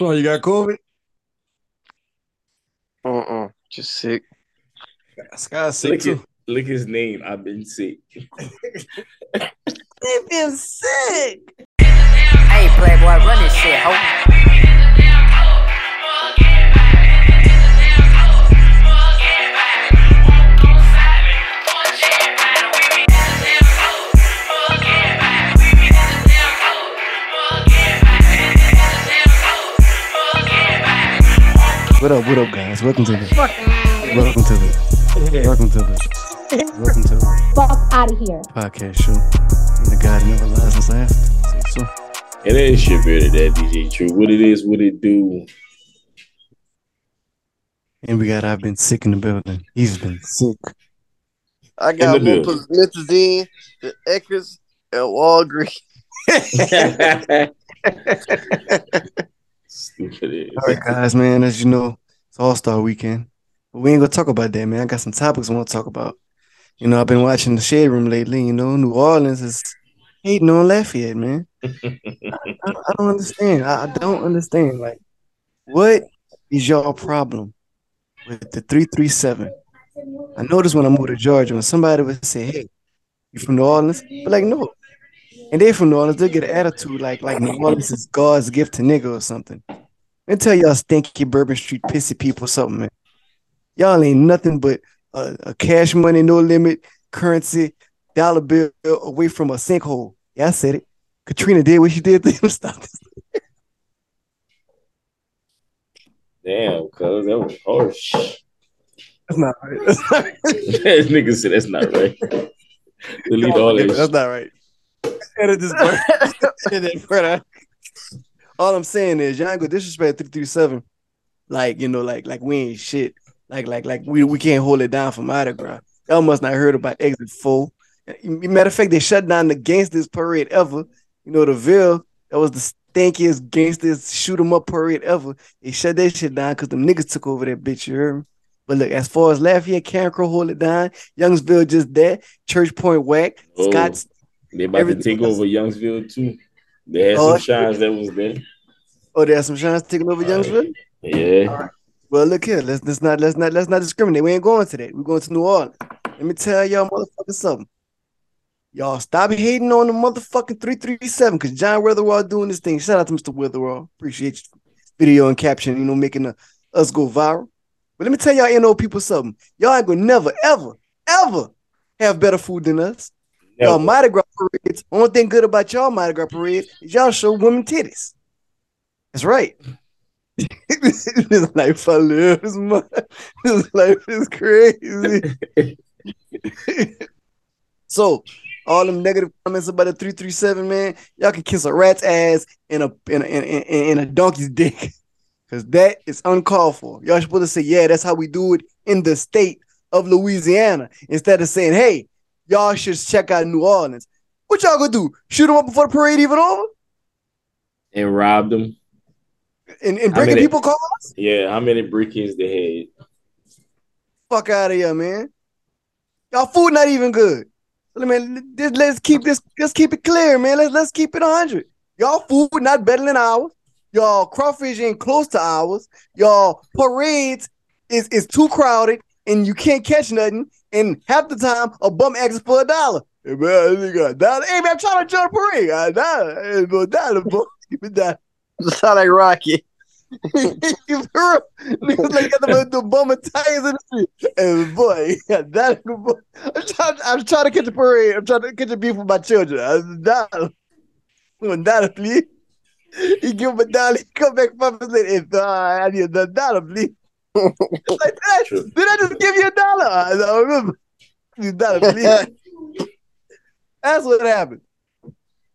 So you got COVID? Uh-uh. Just sick. Sky's sick Look, too. at, look his name. I've been sick. They been sick. Hey, Playboy, run this shit, ho. What up? What up, guys? Welcome to the. Welcome to the. Welcome to the. Welcome to the fuck out of here. podcast show. Oh and the God never lies us after. Sayso. And that is shit better that DJ Truth. What it is, what it do. And we got I've been sick in the building. He's been sick. I got In the more building. The Eckers, and Walgreens. All right, guys, man. As you know, it's All Star Weekend, but we ain't gonna talk about that, man. I got some topics I want to talk about. You know, I've been watching the Shade Room lately. You know, New Orleans is hating on Lafayette, man. I, I don't understand. I, I don't understand. Like, what is your problem with the three three seven? I noticed when I moved to Georgia, when somebody would say, "Hey, you from New Orleans?" But like, no. And they from New Orleans, they get an attitude like like New Orleans is God's gift to nigga or something. Let me tell y'all stinky Bourbon Street pissy people something, man. Y'all ain't nothing but a, a cash money, no limit, currency, dollar bill away from a sinkhole. Yeah, I said it. Katrina did what she did to him. Stop this. Damn, oh, cuz that was harsh. That's not right. That's not right. that nigga said that's not right. Delete all that That's not right. Edit this part. Edit that part out. All I'm saying is, y'all ain't gonna disrespect 337. Like, you know, like like we ain't shit. Like, like, like we, we can't hold it down for Mardi Gras. Y'all must not heard about Exit 4. Matter of fact, they shut down the gangsters parade ever. You know, the Ville, that was the stankiest gangsters shoot 'em up parade ever. They shut that shit down because them niggas took over that bitch, you heard me? But look, as far as Lafayette, Carencro hold it down. Youngsville just there. Church Point whack. Oh. Scott's They about Everything to take over Youngsville too. They had Oh, some shines that was there. Oh, they had some shines taking over Youngsville. Yeah. Well, look here. Let's let's not let's not let's not discriminate. We ain't going to that. We're going to New Orleans. Let me tell y'all motherfuckers something. Y'all stop hating on the motherfucking 337 because John Weatherall doing this thing. Shout out to Mr. Weatherall. Appreciate you. Video and caption, you know, making the, us go viral. But let me tell y'all NO people something. Y'all ain't gonna never, ever, ever have better food than us. Y'all. Mardi Gras parades. Only thing good about y'all Mardi Gras parades is y'all show women titties. That's right. this life I live is my this life is crazy. so all them negative comments about the 337, man, y'all can kiss a rat's ass in a in a, in, in a donkey's dick. Cause that is uncalled for. Y'all supposed to say, yeah, that's how we do it in the state of Louisiana. Instead of saying, hey, y'all should check out New Orleans. What y'all gonna do? Shoot them up before the parade even over? And robbed them. And, and breaking mean, it- people cars? Yeah, how many brickheads they had? Fuck out of here, man. Y'all food not even good. Let me just let's keep this. Let's keep it clear, man. Let's let's keep it hundred. Y'all food not better than ours. Y'all crawfish ain't close to ours. Y'all parades is is too crowded and you can't catch nothing. And half the time a bum asks for a dollar. Hey man, a dollar. Hey man, I'm trying to join a parade. A dollar. Hey, bro, dollar, bro. Give me that. Sound like Rocky. Niggas like got the, the bum and tires in the street. And boy, yeah, that boy. I'm trying, I'm trying to catch a parade. I'm trying to catch a beef with my children. I'm dollar. One dollar, please. He give him a dollar. He come back five minutes later. If uh, I need a dollar, please. Like, did, I, True. did I just give you a dollar? I don't oh, remember. You dollar, please. That's what happened.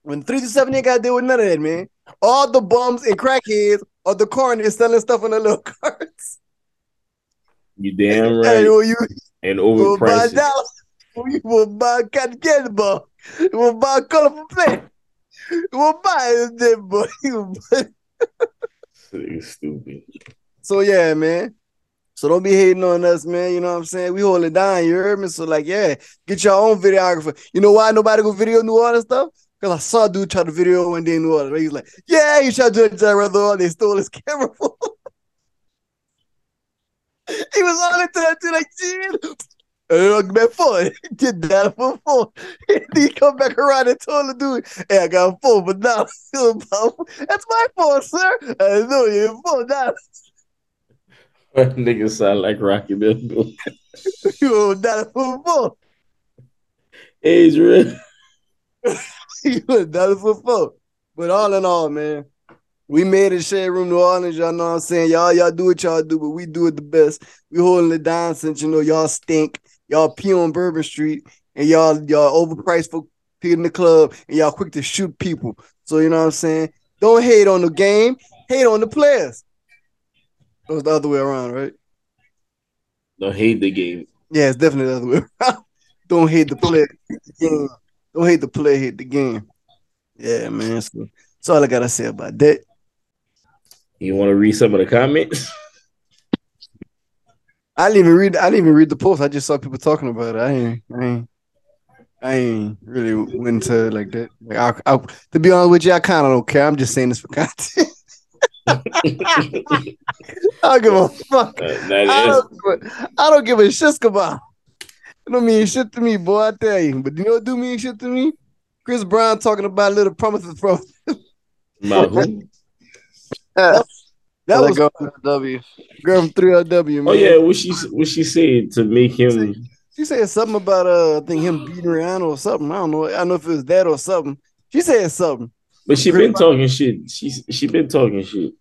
When three to seven ain't got to deal with none of that, man. All the bums and crackheads are the corners selling stuff in the little carts. You damn right. well, you And will buy a overpriced. dollar. You will buy a cotton candy bar. You will buy a colorful plate. You will buy this boy. You will buy- Stupid. So yeah, man. So don't be hating on us, man. You know what I'm saying? We hold it down, you heard me? So like, yeah, get your own videographer. You know why nobody go video New Orleans stuff? Cause I saw a dude try to video one day in New Orleans. He's like, yeah, he tried to do a gyro and they stole his camera phone. he was all into that dude like. And look back for it. Did that for phone. And he come back around and told the dude, hey, I got a phone, but now that's my phone, sir. I know your phone now. Nigga sound like Rocky Balboa. You not a phone. Adrian. you done for phone. But all in all, man, we made it shade room New Orleans. Y'all know what I'm saying? Y'all, y'all do what y'all do, but we do it the best. We holding it down since you know y'all stink. Y'all pee on Bourbon Street and y'all y'all overpriced for in the club and y'all quick to shoot people. So you know what I'm saying? Don't hate on the game, hate on the players. It was the other way around, right? Don't hate the game. Yeah, it's definitely the other way around. Don't hate the player, the. Don't hate the play, hate the game. Yeah, man. So that's all I gotta say about that. You want to read some of the comments? I didn't even read. I didn't even read the post. I just saw people talking about it. I ain't. I ain't. I ain't really went into it like that. Like, I, I, to be honest with you, I kind of don't care. I'm just saying this for content. I don't give a fuck. Uh, I that don't, give don't give a shit about. It don't mean shit to me, boy. I tell you. But you know what do mean shit to me? Chris Brown talking about little promises from is about who? that That was go to the W. girl from 3LW, man. Oh yeah, what she what she said to make him She said something about uh, I think him beating Rihanna or something. I don't know. I don't know if it was that or something. She said something. But she been talking shit. She she been talking shit.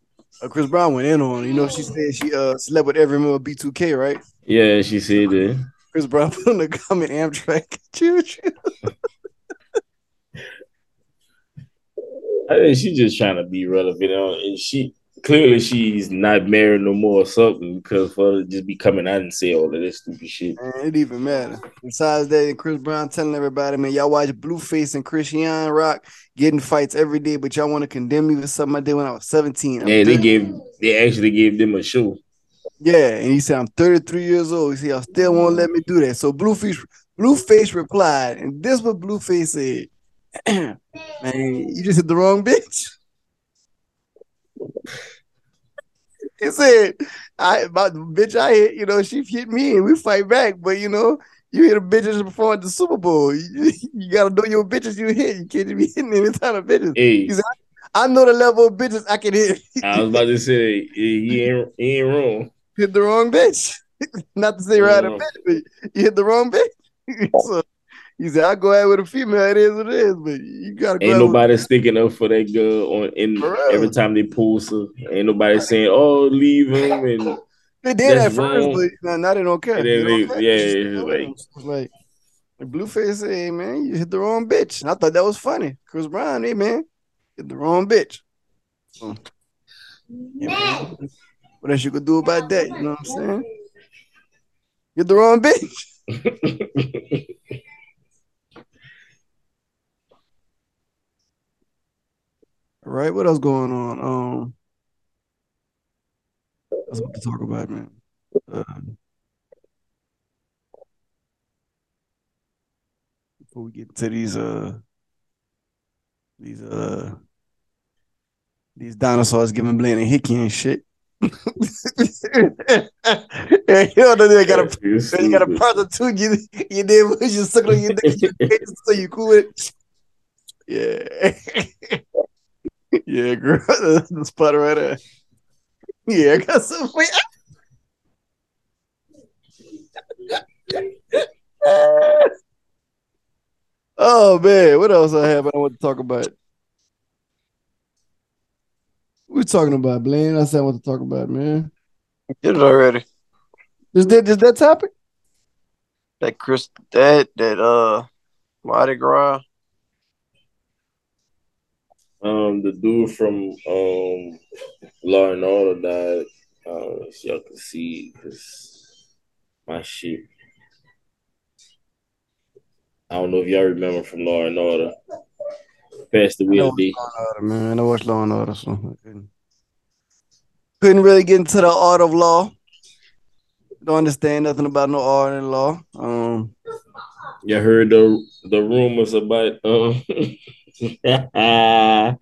Uh, Chris Brown went in on. You know, she said she uh slept with every member of B2K, right? Yeah, she said that. Chris Brown put in the comment Amtrak. Choo choo. I think she just trying to be relevant, and she clearly she's not married no more or something because for her to just be coming out and say all of this stupid shit. Man, it even matter. Besides that, Chris Brown telling everybody, man, y'all watch Blueface and Chrisean Rock getting fights every day, but y'all want to condemn me for something I did when I was 17. I'm Yeah, they gave they actually gave them a show. Yeah, and he said, I'm 33 years old. He said, y'all still won't let me do that. So Blueface, Blueface replied, and this what Blueface said. Man, you just hit the wrong bitch. He said, I about the bitch I hit, you know, she hit me and we fight back, but you know, you hit a bitch performing at the Super Bowl. You, you gotta know your bitches you hit. You can't be hitting any kind of bitches. Hey, He's I know the level of bitches I can hit. I was about to say he ain't he ain't wrong. hit the wrong bitch. Not to say right a bitch, but you hit the wrong bitch. so he said, I go out with a female, it is what it is, but you gotta go Ain't nobody sticking up for that girl on in every time they post her. Ain't nobody saying, "Oh, leave him." And They did at first, wrong. but now, they don't care. They don't they- care. yeah, like- like like Blueface said, hey man, you hit the wrong bitch. And I thought that was funny. Chris Brown, hey man, hit the wrong bitch. So, yeah. What else you could do about that? You know what I'm saying? Hit the wrong bitch. All right, what else going on? Um, that's what to talk about, man. Uh, before we get to these uh these uh these dinosaurs giving Blaine a hickey and shit. yeah, you know they got a You they got a prostitute you you did what you suck on your dick so you cool it. Yeah. yeah, girl. That's the spot right there. Yeah, I got some for you. oh man, what else I have I want to talk about? We're talking about Blaine. I said I want to talk about, man. Did it already. Is that is that topic? That Chris, that that uh, Mardi Gras. Um, the dude from um Law and Order died. Uh, so y'all can see because my shit. I don't know if y'all remember from Law and Order. Passed away know today. Law and Order, man. I watched Law and Order, so I couldn't, couldn't really get into the art of law. Don't understand nothing about no art and law. Um, You heard the the rumors about um oh,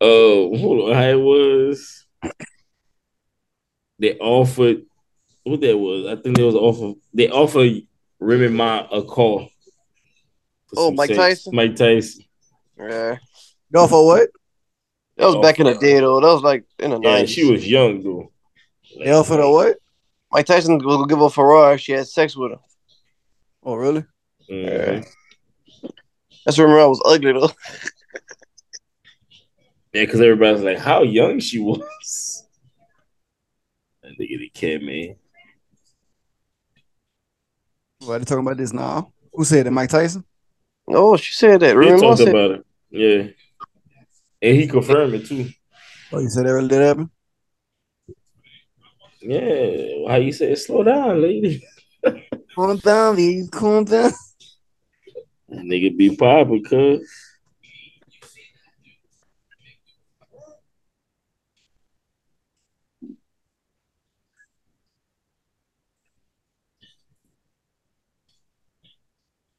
hold on. How it was? They offered what that was. I think they was offer. They offered Remy Ma a call. Oh, some Mike sex. Tyson? Mike Tyson. Yeah. Go for what? That was back in the day though. That was like in the Yeah, nineties. she was young though. They offered her what? Mike Tyson was gonna give her a Ferrari she had sex with her. Oh, really? Mhm. That's remember I was ugly though. Yeah, because everybody's like, how young she was. That nigga the kid, man. Why are they talking about this now? Who said it? Mike Tyson? No, she said that. They Remember talked said, about it. Yeah. And he confirmed it too. Oh, you said that really did happen? Yeah. How you say slow down, lady? Calm down, V. Calm down. And nigga be popping, cuz.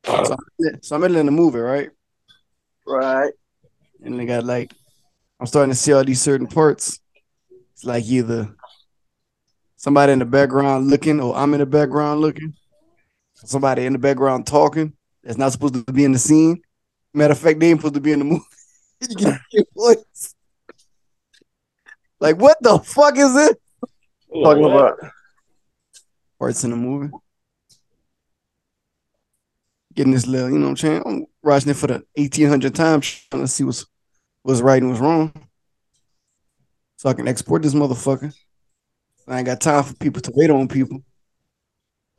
So, so I'm in the movie, right? right. And they got like, I'm starting to see all these certain parts. It's like either somebody in the background looking, or I'm in the background looking. Somebody in the background talking that's not supposed to be in the scene. Matter of fact, they ain't supposed to be in the movie. you get your voice. Like, what the fuck is it? Talking What? about Parts in the movie. Getting this little, you know what I'm saying? I'm watching it for the 1800 times, trying to see what's what's right and what's wrong. So I can export this motherfucker. I ain't got time for people to wait on people.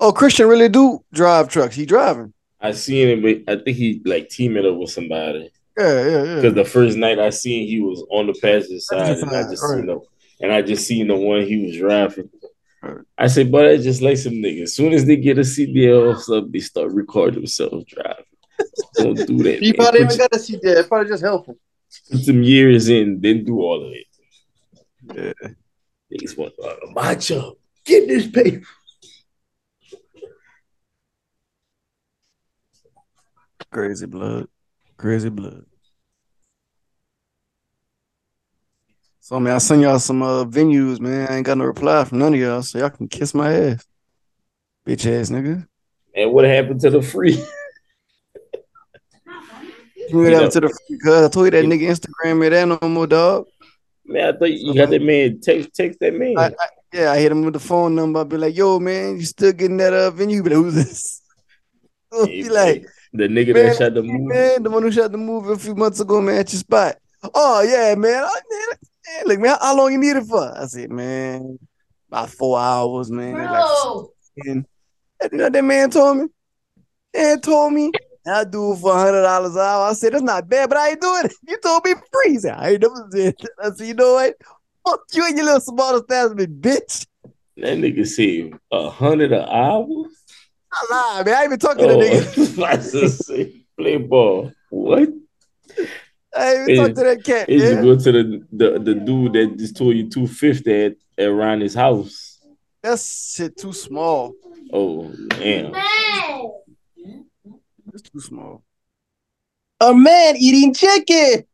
Oh, Christian really do drive trucks. He driving. I seen him, but I think he like teaming up with somebody. Yeah, yeah, yeah. Because the first night I seen he was on the passenger side, and I just right. seen the and I just seen the one he was driving. Right. I said, but I just like some niggas. As soon as they get a CDL stuff, they start recording themselves driving. Don't do that. he man. probably even got to see that. It's probably just helpful. put some years in, then do all of it. Yeah. Niggas want my job. Get this paper. Crazy blood. Crazy blood. So man, I send y'all some uh, venues, man. I ain't got no reply from none of y'all, so y'all can kiss my ass. Bitch ass nigga. And what happened to the free? You that to the free? because I told you that nigga Instagram me that no more, dog. Man, I thought you got that man. Text, text that man. I, I, yeah, I hit him with the phone number. I'd be like, yo, man, you still getting that uh venue? But who's this? He- He like, the nigga man, that shot the movie. man, the one who shot the movie a few months ago, man, at your spot. Oh yeah, man. I, man, man, look, man, how long you need it for? I said, man, about four hours, man. Like, Bro, and you know what that man told me? Man told me I do it for hundred dollars an hour. I said that's not bad, but I ain't doing it. You told me freeze. I ain't never said. that." I said, you know what? Fuck you and your little small establishment, bitch. That nigga said a hundred an hour. I lie, man. I ain't even talked to Oh, the nigga. I say play ball. What? I ain't even talked to that cat. Is you go to the, the the dude that just told you two fifty at, at around his house? That's shit too small. Oh damn! man. It's too small. A man eating chicken.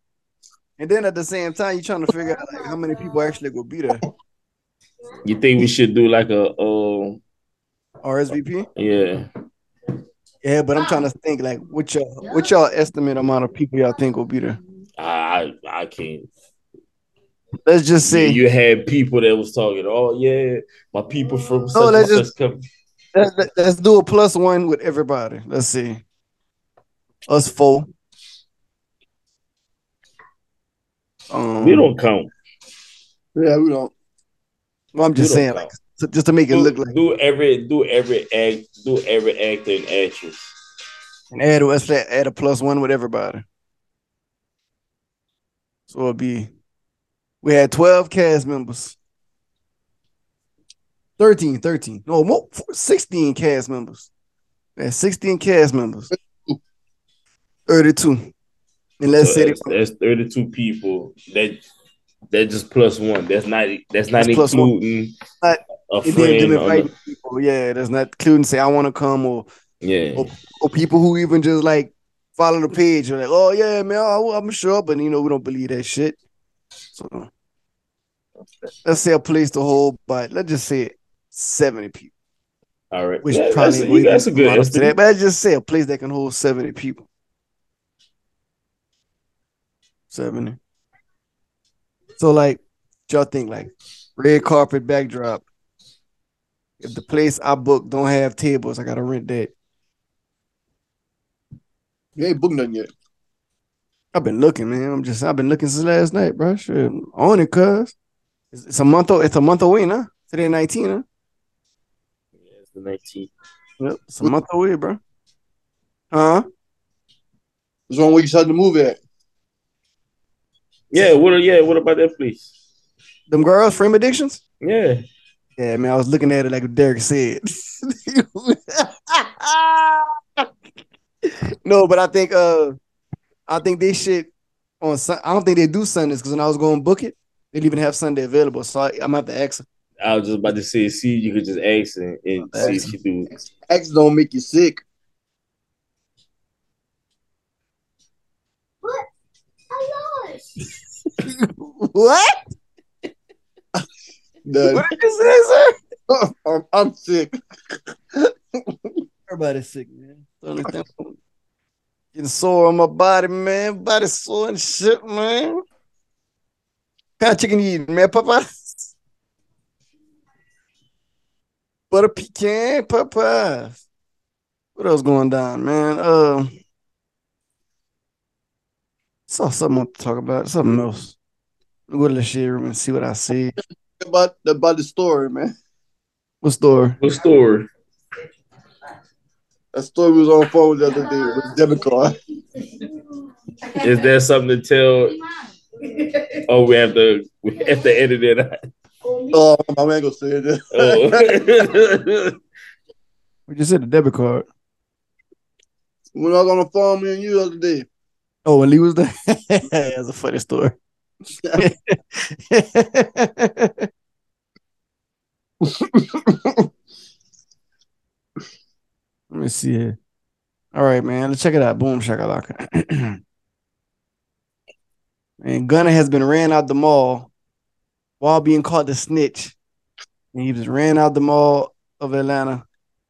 And then at the same time, you trying to figure out like how many people actually gonna be there. You think we should do like a uh RSVP. yeah? Yeah, but I'm trying to think like what y'all what y'all estimate amount of people y'all think will be there. I I can't. Let's just say you, had people that was talking. Oh yeah, my people from and let's just- come. Let- let- Let's do a plus one with everybody. Let's see. Us four. Um, We don't count. Yeah, we don't. Well, I'm just saying, like, so just to make it look like do every do every act do every actor and actress. and add let's add a plus one with everybody. So it'll be we had 12 cast members. 13, 13. No, more 16 cast members. We had 16 cast members. 32. And let's So say that's, that's thirty two people. That that just plus one. That's not that's not That's one. including Not- a friend. people. Yeah, that's not including say I want to come or yeah, or people who even just like follow the page. You're like, oh yeah, man, I, I'm sure, but you know we don't believe that shit. So let's say a place to hold, but let's just say seventy people, All right. which Yeah, probably that's, that's a good to that. But let's just say a place that can hold seventy people. Seventy. So like, y'all think like red carpet backdrop. If the place I book don't have tables, I gotta rent that. You ain't booked nothing yet. I've been looking, man. I'm just I've been looking since last night, bro. Shit, on it, cuz it's, it's a month. o- It's a month away, huh? Today, nineteen, huh? Yeah, it's the 19th. Yep, it's a month away, bro. Huh? What's wrong with you decided to move at? Yeah, what yeah, what about that place? Them girls, frame addictions. Yeah. Yeah, man. I was looking at it like Derek said. no, but I think uh, I think they shit on. Sun- I don't think they do Sundays because when I was going to book it, they didn't even have Sunday available. So I, I'm gonna have to ask. her. I was just about to say, see, you could just ask and, and see if she do. X don't make you sick. What? what? Done. What did you say, sir? I'm, I'm sick. Everybody's sick, man. Getting sore on my body, man. Body sore and shit, man. What kind of chicken you eating, man, Papa? Butter pecan, Papa. What else going down, man? Um, saw something I want to talk about. Something else. Go to the shit room and see what I see. About about the story, man. What story? What story? That story was on the phone the other day with the debit card. Is there something to tell? Oh, we have to we have to edit it out. Oh, my man gonna say it. Oh. We just said the debit card. when I was on the phone, me and you the other day. Oh, when Lee was there? That's a funny story. Let me see here. All right, man. Let's check it out. Boom shakalaka. and Gunna has been ran out the mall while being caught the snitch. And he was ran out the mall of Atlanta,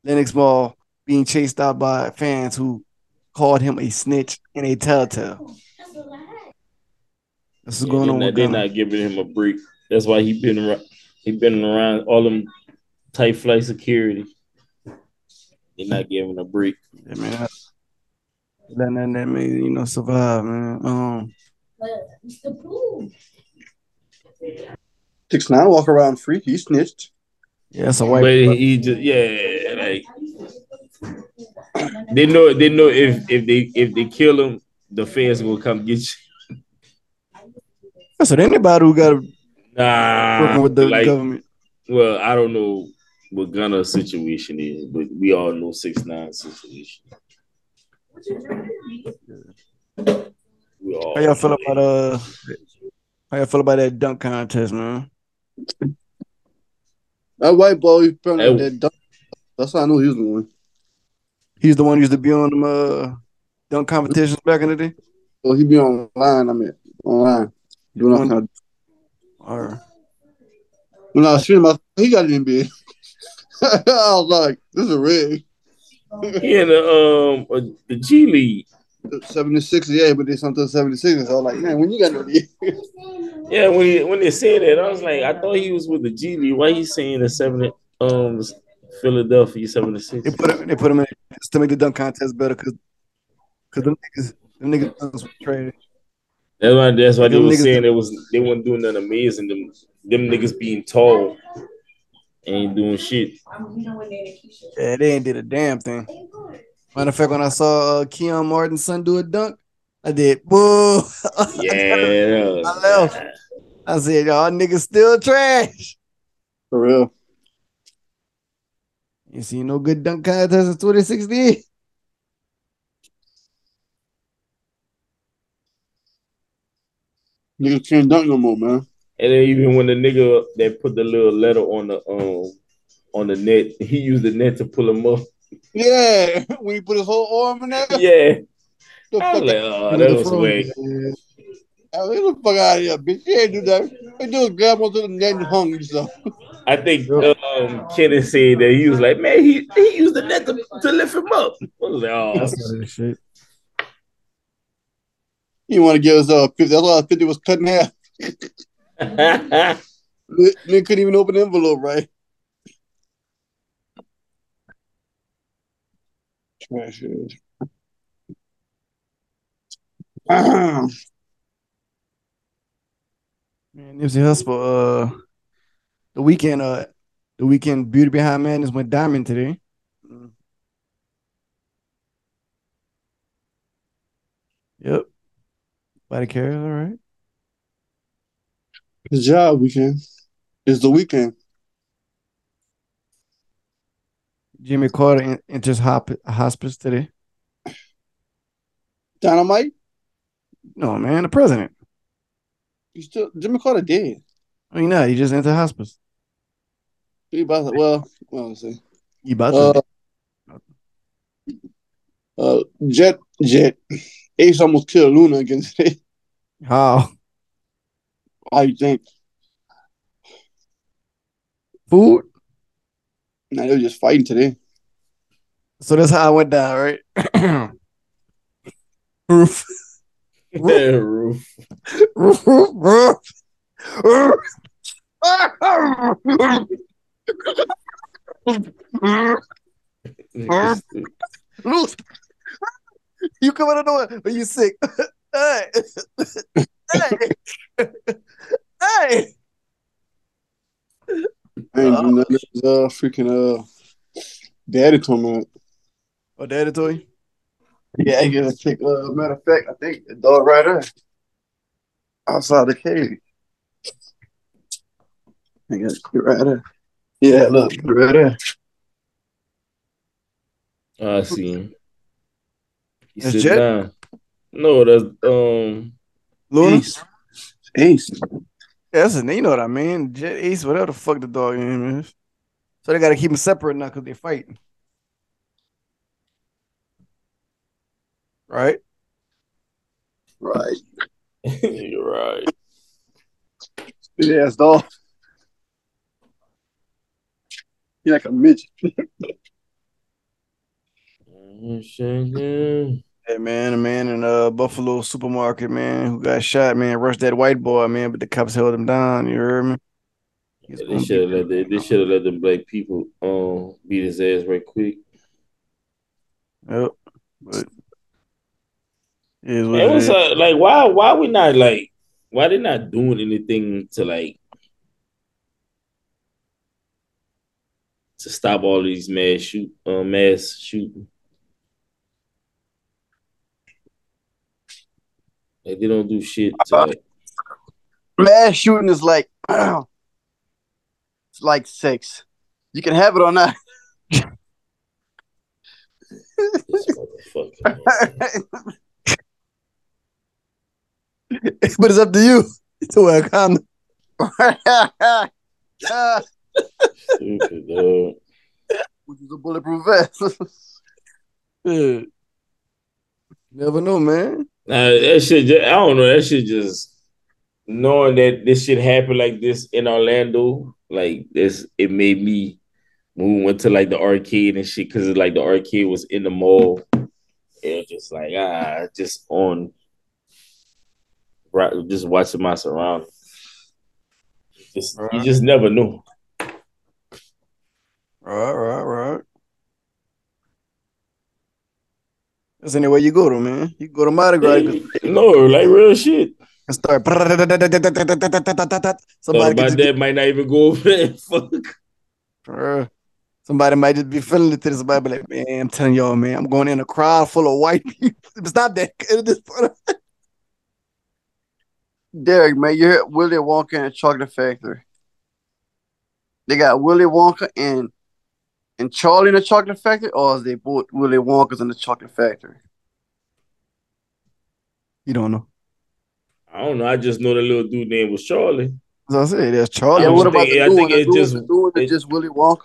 Lenox Mall, being chased out by fans who called him a snitch and a telltale. This is going they're on not, with they're not giving him a break. That's why he been around. He been around all them tight flight security. They're not giving a break. Yeah, man. Letting that, that man, you know, survive, man. Um, Six nine walk around free. He snitched. yeah, that's a white. But he just yeah, like they know they know if if they if they kill him, the fans will come get you. So anybody who got Nah, working with the like, government, well, I don't know what Gunna's situation is, but we all know six nine situation. We all how y'all feel about uh, how y'all feel about that dunk contest, man? That white boy, he found that dunk. That's how I knew he was the one. He's the one who used to be on them uh dunk competitions back in the day. Well, he be online. I mean, online doing all kind. Or When I was streaming, I, he got it in bed. I was like, "This is a rig." He in the um uh, the G League. 76, yeah, but they something 76. So I was like, man, when you got no lead? Yeah, when he, when they said that, I was like, I thought he was with the G League. Why he saying the seven um Philadelphia seventy six? they put him, they put him in just to make the dunk contest better because because them niggas them niggas dunks were trash. That's why that's why they Them was saying it was they weren't doing nothing amazing. Them them niggas being tall ain't doing shit. Yeah, they ain't did a damn thing. Matter of fact, when I saw uh, Kenyon Martin's son do a dunk, I did. Whoa! Yeah, I left. I said, y'all niggas still trash. For real. You see no good dunk contest in 2016? Niggas can't dunk no more, man. And then even when the nigga that put the little letter on the um on the net, he used the net to pull him up. Yeah, when he put his whole arm in there. Yeah, The I was like, oh, that was frog, whack. man. get the fuck out of here, bitch. You ain't do that. They do is grab onto the net and hung yourself. I think um, Kenneth said that he was like, man, he, he used the net to, to lift him up. I was like, oh, That's all shit. You want to give us uh, 50. That's why 50 was cut in half. Nigga couldn't even open the envelope, right? Trash ass. Man, Nipsey Hussle, uh, the Weeknd, uh, the Weeknd Beauty Behind Madness went diamond today. Yep. Body care, all right. Good job, Weeknd. It's the weekend. Jimmy Carter en- enters hop- hospice today. Dynamite? No, man, the president. You still Jimmy Carter dead. I mean, no, he just entered hospice. He about to, well, well, let's see. He about to. Uh, uh, Jet, Jet. Ace almost killed Luna against it. How? I think? Food? Nah, they were just fighting today. So that's how I went down, right? Roof. roof. Roof. Roof. Roof. Roof. You come out of nowhere, but you sick. hey. hey. hey. I ain't doing nothing. It was, uh, freaking, uh, daddy told me. Oh, daddy told you? Yeah, I get a kick. Uh, matter of fact, I think the dog right there. Outside the cage. I got it right there. Yeah, look, right there. I see him. He That's sit down. No, that's um. Luna? Ace. Ace. Yeah, that's his name. You know what I mean? Jet Ace, whatever the fuck the dog name is. So they got to keep them separate now because they're fighting. Right? Right. You're right. Big ass dog. He like a midget. Hey man, a man in a Buffalo supermarket, man, who got shot, man, rushed that white boy, man, but the cops held him down. You heard me? He's They should have let the, they should have let them black people um beat his ass right quick. Yep. But it Man, it was is. Like, why why we not like why they not doing anything to like to stop all these mass shoot uh, mass shooting? Like they don't do shit to uh-huh. like Mass shooting is like it's like sex. You can have it or not. this but it's up to you to wear a condom. Stupid, dog. Which is a bulletproof vest. Yeah. Never know, man. Nah, that shit. Just, I don't know. That shit just knowing that this shit happened like this in Orlando. Like this, it made me move went to like the arcade and shit because like the arcade was in the mall. It was just like ah, just on, right, just watching my surroundings. Just you just never knew. Right, right, right. That's anywhere you go to, man. You go to Mardi Gras, you No, like real shit. can start. Thought Somebody, could about just that might not even go over there. Fuck. be, somebody might just be feeling it to somebody, be like, man, I'm telling y'all, man, I'm going in a crowd full of white people. Stop that. At this point, Derek, man, you heard Willy Wonka and the Chocolate Factory. They got Willy Wonka and and Charlie in the Chocolate Factory, or is they both Willy Wonkas in the Chocolate Factory? You don't know. I don't know. I just know the little dude name was Charlie. As I said, there's Charlie. yeah, what about thinking- the I new think one? The it new just- the new one just Willy Wonka.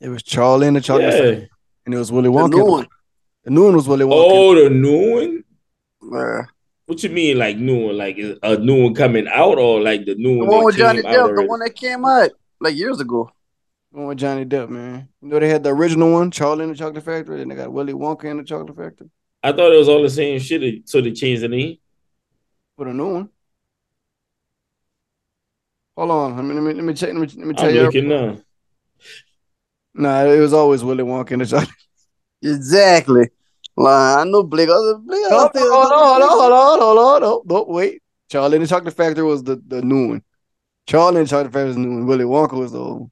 It was Charlie in the chocolate Yeah. factory, and it was Willy Wonka. The new one. The new one was Willy Wonka. Oh, the new one. Man. What you mean, like new one? Like a new one coming out, or like the new The one? one with Johnny Depp, the one that came out like years ago. One with Johnny Depp, man. You know they had the original one, Charlie in the Chocolate Factory, and they got Willy Wonka in the Chocolate Factory. I thought it was all the same shit, so they changed the name. For a new one. Hold on, let me let me, let me check. Let me, let me tell I'm you. looking now. Nah, it was always Willy Wonka and the Chocolate. Exactly. Like, I know Blake. Other Blake. Hold on, hold on, hold on, hold on, hold on. No, no, wait. Charlie in the Chocolate Factory was the, the new one. Charlie in the Chocolate Factory was the new one. Willy Wonka was the old. one.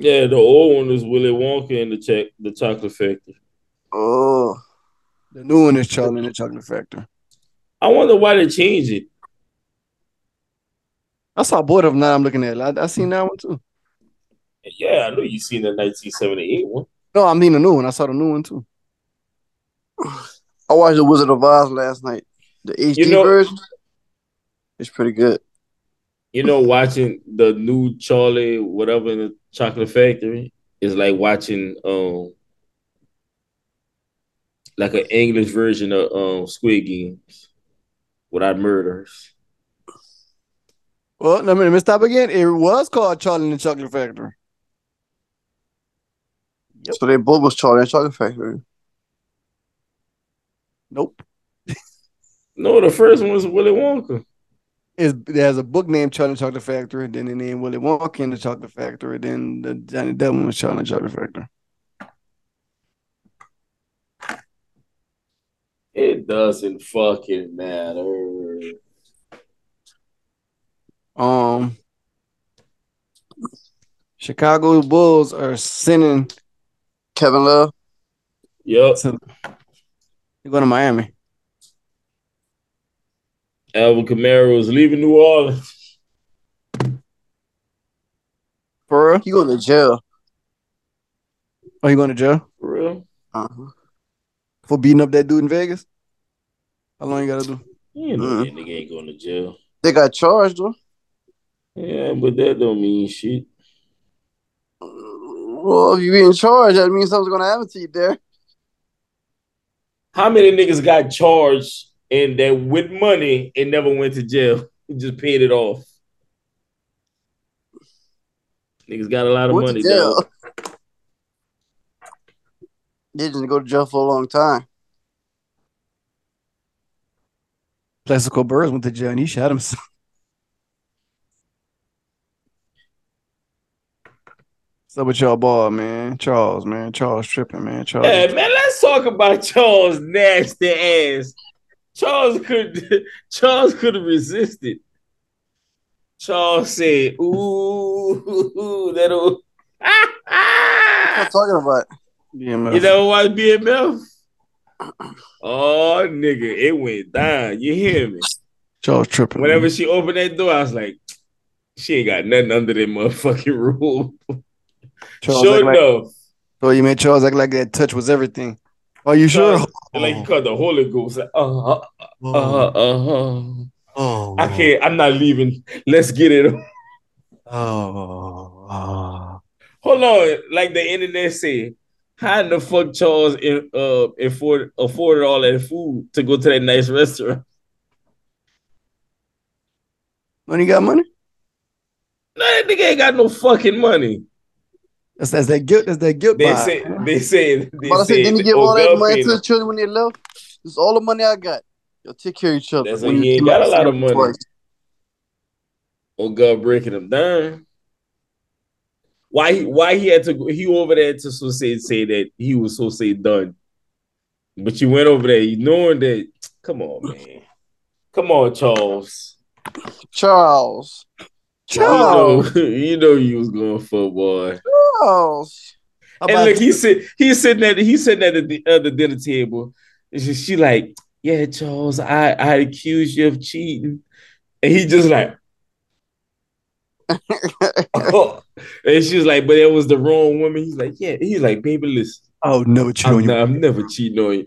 Yeah, the old one is Willy Wonka and the check the Chocolate Factory. Oh, The new one is Charlie and the Chocolate Factory. I wonder why they changed it. I saw both of them. Now I'm looking at it. I, I seen that one too. Yeah, I know you seen the 1978 one. No, I mean the new one. I saw the new one too. I watched The Wizard of Oz last night. The HD You know- version. It's pretty good. You know, watching the new Charlie, whatever in the Chocolate Factory is like watching um like an English version of um Squid Games without murders. Well, let me, let me stop again. It was called Charlie and the Chocolate Factory. Yep. So they both was Charlie and Chocolate Factory. Nope. No, the first one was Willy Wonka. It's, there's a book named Charlie Chocolate Factory. Then they named Willy Wonka and the Chocolate Factory. Then the Johnny one was Charlie Chocolate Factory. It doesn't fucking matter. Um, Chicago Bulls are sending Kevin Love. Yep. to they're going to Miami. Alvin Kamara was leaving New Orleans. For real? He going to jail. Are you going to jail For real? Uh-huh. for beating up that dude in Vegas? How long you got to do? You know Mhm. nigga ain't going to jail. They got charged though. Yeah, but that don't mean shit. Well, if you in charge, that means something's gonna happen to you there. How many niggas got charged and that with money it never went to jail? Just paid it off. Niggas got a lot of Went money. to jail. dog. Didn't go to jail for a long time. Plaxico Burress went to jail and he shot himself. So with y'all ball, man. Charles, man. Charles tripping, man. Charles. Hey man, let's talk about Charles nasty ass. Charles could Charles could have resisted. Charles said, "Ooh, that'll." What I'm talking about? BMF. You never watch BMF? Oh, nigga, it went down. You hear me? Charles tripping. Whenever man. she opened that door, I was like, she ain't got nothing under that motherfucking rule. Charles Sure act like, so oh, you made Charles act like that touch was everything. Are you sure? Like you called the Holy Ghost. Like, uh-huh, Oh, uh-huh, uh-huh. oh, I can't, I'm not leaving. Let's get it. Oh, oh. Hold on. Like the internet said, how in the fuck Charles in, uh, afford, afforded all that food to go to that nice restaurant? Money got money? No, that nigga ain't got no fucking money. That's, that's that guilt. That's that guilt. They vibe, say they say they But I said, say didn't he give oh, all that money to the children when they left? This all the money I got. Yo, take care of each other. That's When why he you ain't got a lot of money. twice. Oh God, breaking him down. Why he why he had to he over there to so say say that he was so say done. But you went over there, you knowing that come on, man. Come on, Charles. Charles. You know, you know you was going for boy. Charles. How And look, he sit he's sitting at he's sitting at the other dinner table. And she, she like, yeah, Charles, I I accuse you of cheating. And he just like, oh. and she was like, but it was the wrong woman. He's like, yeah. He's like, baby, listen, oh no, cheat I'm, on not, you. I'm never cheating on you.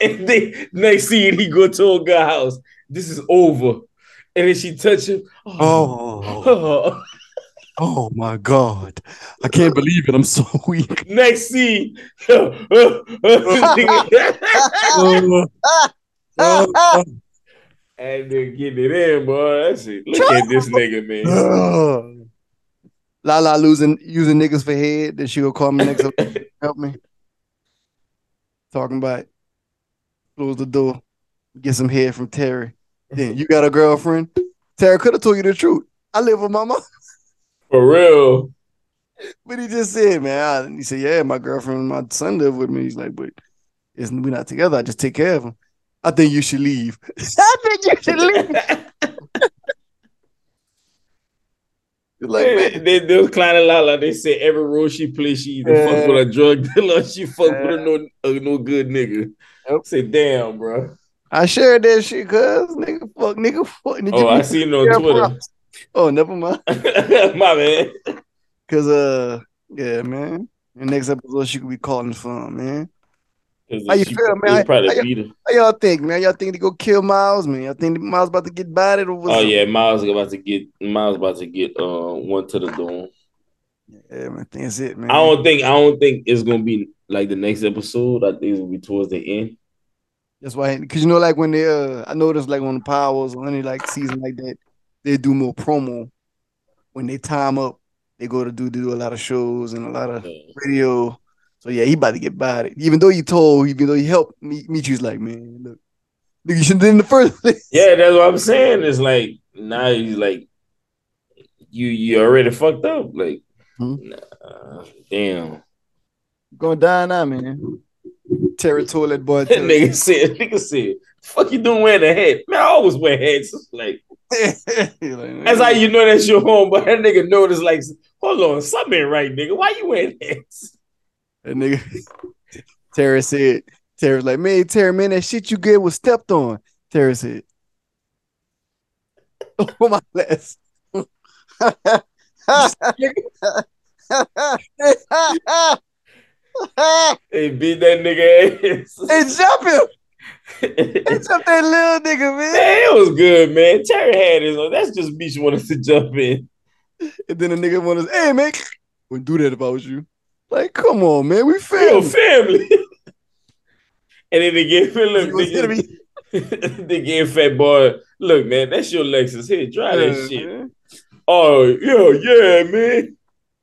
and then next scene, he go to a girl house. This is over. And then she touch him. Oh, Oh. oh my God! I can't believe it. I'm so weak. Next scene. And then getting it in, boy. That's it. Look at this nigga, man. Lala losing using niggas for head. Then she will call me next. Help me. Talking about close the door, get some head from Terry. Then you got a girlfriend. Tara could have told you the truth. I live with my mom. For real. But he just said, man, I, he said, yeah, my girlfriend and my son live with me. He's like, but isn't we not together? I just take care of him. I think you should leave. I think you should leave. like, They, man, they, those Klein Lala, they say every role she plays, she either fuck with a drug dealer, or she fuck Yeah. with a no, a no good nigga. Yep. Say, damn, bro. I shared that shit, cuz nigga, fuck, nigga, fuck. Did Oh, I seen it on Twitter. Oh, never mind. My man. Cause uh, yeah, man. The next episode she could be calling from, man. How you feel, man? How- probably how her. How y'all think, man? Y'all think they go kill Miles, man? Y'all think Miles about to get bodied or what's Oh yeah, Miles about to get Miles about to get uh one to the dome. Yeah, man. I think that's it, man. I don't think I don't think it's gonna be like the next episode. I think it's gonna be towards the end. That's why, because you know, like when they, uh, I noticed like on the Powers or any like season like that, they do more promo when they time up. They go to do do a lot of shows and a lot of radio. So yeah, he about to get by it. Even though he told, even though he helped me, Michi's like, man, look, nigga, you should have did in the first place. Yeah, that's what I'm saying. It's like now he's like you you already fucked up. Like Hmm. nah, damn. Gonna die now, man. Terry toilet boy. That nigga said, nigga said, fuck you doing wearing a hat? Man, I always wear hats. It's like like, that's how you know that's your home, but that nigga noticed like, hold on, something right, nigga. Why you wearing hats? That nigga Terry said, Terry's like, man, Terry, man, that shit you get was stepped on. Terry said. Oh my last. Hey, beat that nigga ass. Hey, jump him! Hey, Man, jump that little nigga, man. it was good, man. Terry had his own. That's just Beach wanted to jump in. And then the nigga wanted, to, hey man, wouldn't do that if I was you. Like, come on, man, we family. family. and then they gave him look, nigga, they gave fat boy, look, man, that's your Lexus. Here, try that uh, shit. man. Oh, yeah, yeah, man.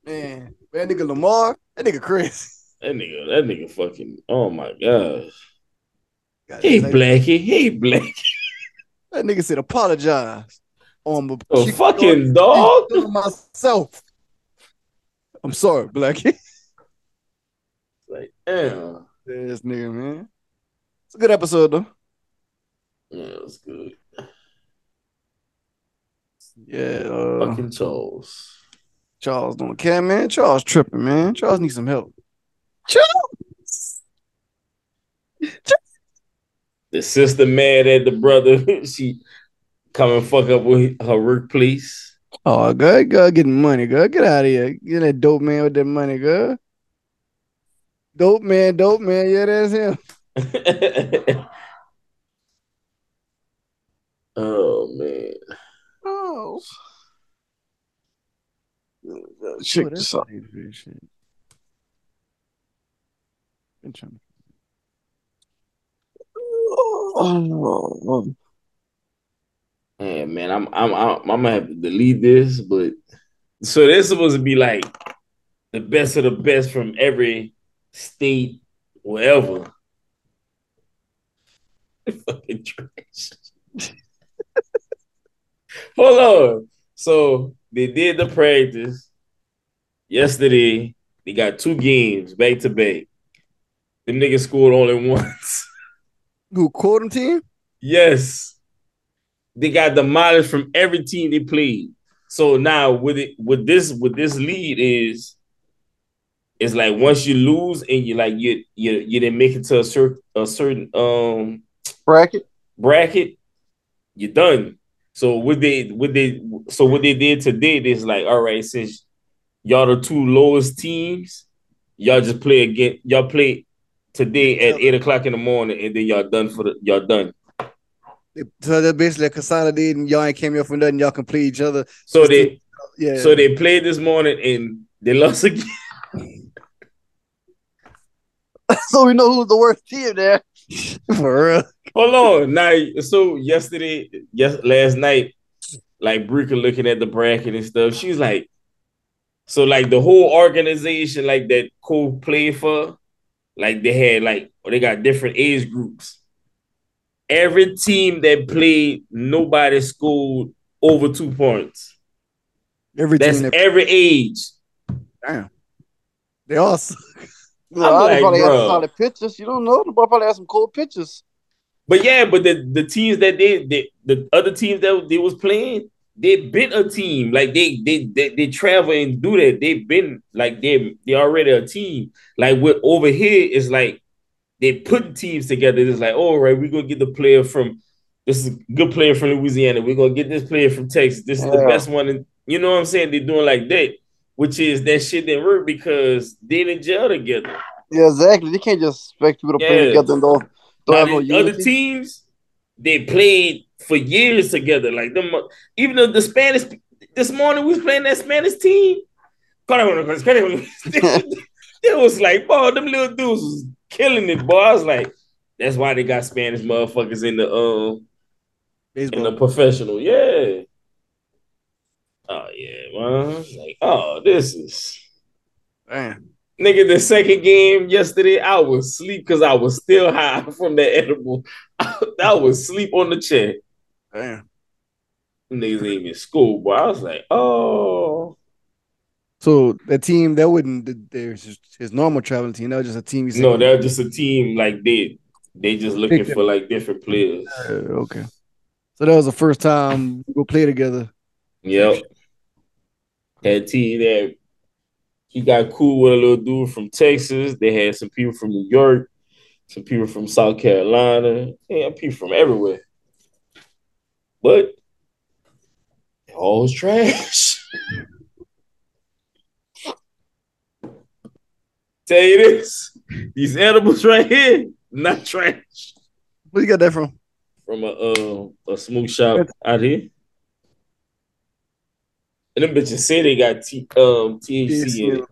Man, that nigga Lamar, that nigga crazy. That nigga, that nigga fucking, oh my gosh. God, Hey, like, Blackie. Hey, Blackie. that nigga said apologize on my Oh, fucking dog. myself. I'm sorry, Blackie. Like, damn. This nigga, man. It's a good episode though. Yeah, it was good. Yeah, uh, Fucking Charles. Charles don't care, man. Charles tripping, man. Charles needs some help. Charles. The sister mad at the brother. she come and fuck up with her workplace. Oh, good, good, getting money, good. Get out of here. Get that dope man with that money, good. Dope man, dope man. Yeah, that's him. oh man. Oh. Check that's this out. Shit. Oh, Yeah, man, I'm I'm I'm, I'm gonna have to delete this, but so this supposed to be like the best of the best from every state, wherever. Fucking trash. Hold on. So they did the practice yesterday. They got two games back to back. Them niggas scored only once. Who quote team? Yes. They got demolished from every team they played. So now with it with this with this lead is it's like once you lose and you like you you you didn't make it to a certain a certain um bracket. bracket, you're done. So what they what they so what they did today is like, all right, since y'all the two lowest teams, y'all just play again. Y'all play today at eight o'clock in the morning, and then y'all done for the y'all done. So they're basically a consolidating. Y'all ain't came here for nothing. Y'all can play each other. So they Yeah. so they played this morning and they lost again. so we know who's the worst team there. For real. Hold on. Now, so yesterday, yes, last night, like Brika looking at the bracket and stuff, she's like, so like the whole organization, like that Cole played for, like they had like or they got different age groups. Every team that played, nobody scored over two points. Every That's team that, every age. damn. They all suck. No, I'm I like, probably got bro. some solid pictures. You don't know. The boy probably had some cool pictures. But yeah, but the, the teams that they, they the other teams that they was playing, they been a team. Like they they they, they travel and do that. They've been like they they already a team. Like with over here, it's like they put teams together. It's like, all right, we're gonna get the player from this is a good player from Louisiana. We're gonna get this player from Texas. This is the best one. In, you know what I'm saying? They're doing like that, which is that shit didn't work because they didn't gel together. Yeah, exactly. They can't just expect people to play Yeah. together and don't, don't have no the other teams, they played for years together. Like them, even though the Spanish this morning we was playing that Spanish team. It was like, boy, them little dudes was killing it, boy. I was like, that's why they got Spanish motherfuckers in the um in the Baseball. professional. Yeah. Oh yeah, man. Like, oh, this is man. Nigga, the second game yesterday, I was asleep because I was still high from that edible. I was sleep on the chair. Damn. Them Niggas ain't even school, boy. I was like, oh. So that team that wouldn't there's his, his normal traveling team. That was just a team. No, they're just a team like they they just looking for like different players. Uh, okay. So that was the first time we go play together. Yep. Had T that he got cool with a little dude from Texas. They had some people from New York, some people from South Carolina, and people from everywhere. But it all was trash. Tell you this, these edibles right here, not trash. Where you got that from? From a uh, a smoke shop out here. And them bitches say they got T, um, THC in it.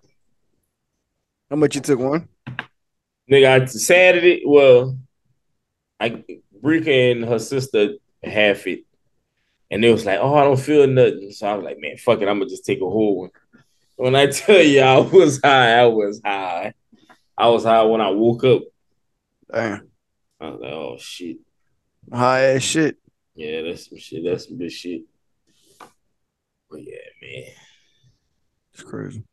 How much you took one? Nigga, I, Saturday, well, I Brika and her sister half it. And it was like, oh, I don't feel nothing. So I was like, man, fuck it, I'm gonna just take a whole one. When I tell you I was high, I was high. I was high when I woke up. Damn. I was like, oh shit. High ass shit. Yeah, that's some shit. That's some good shit. But yeah, man. It's crazy.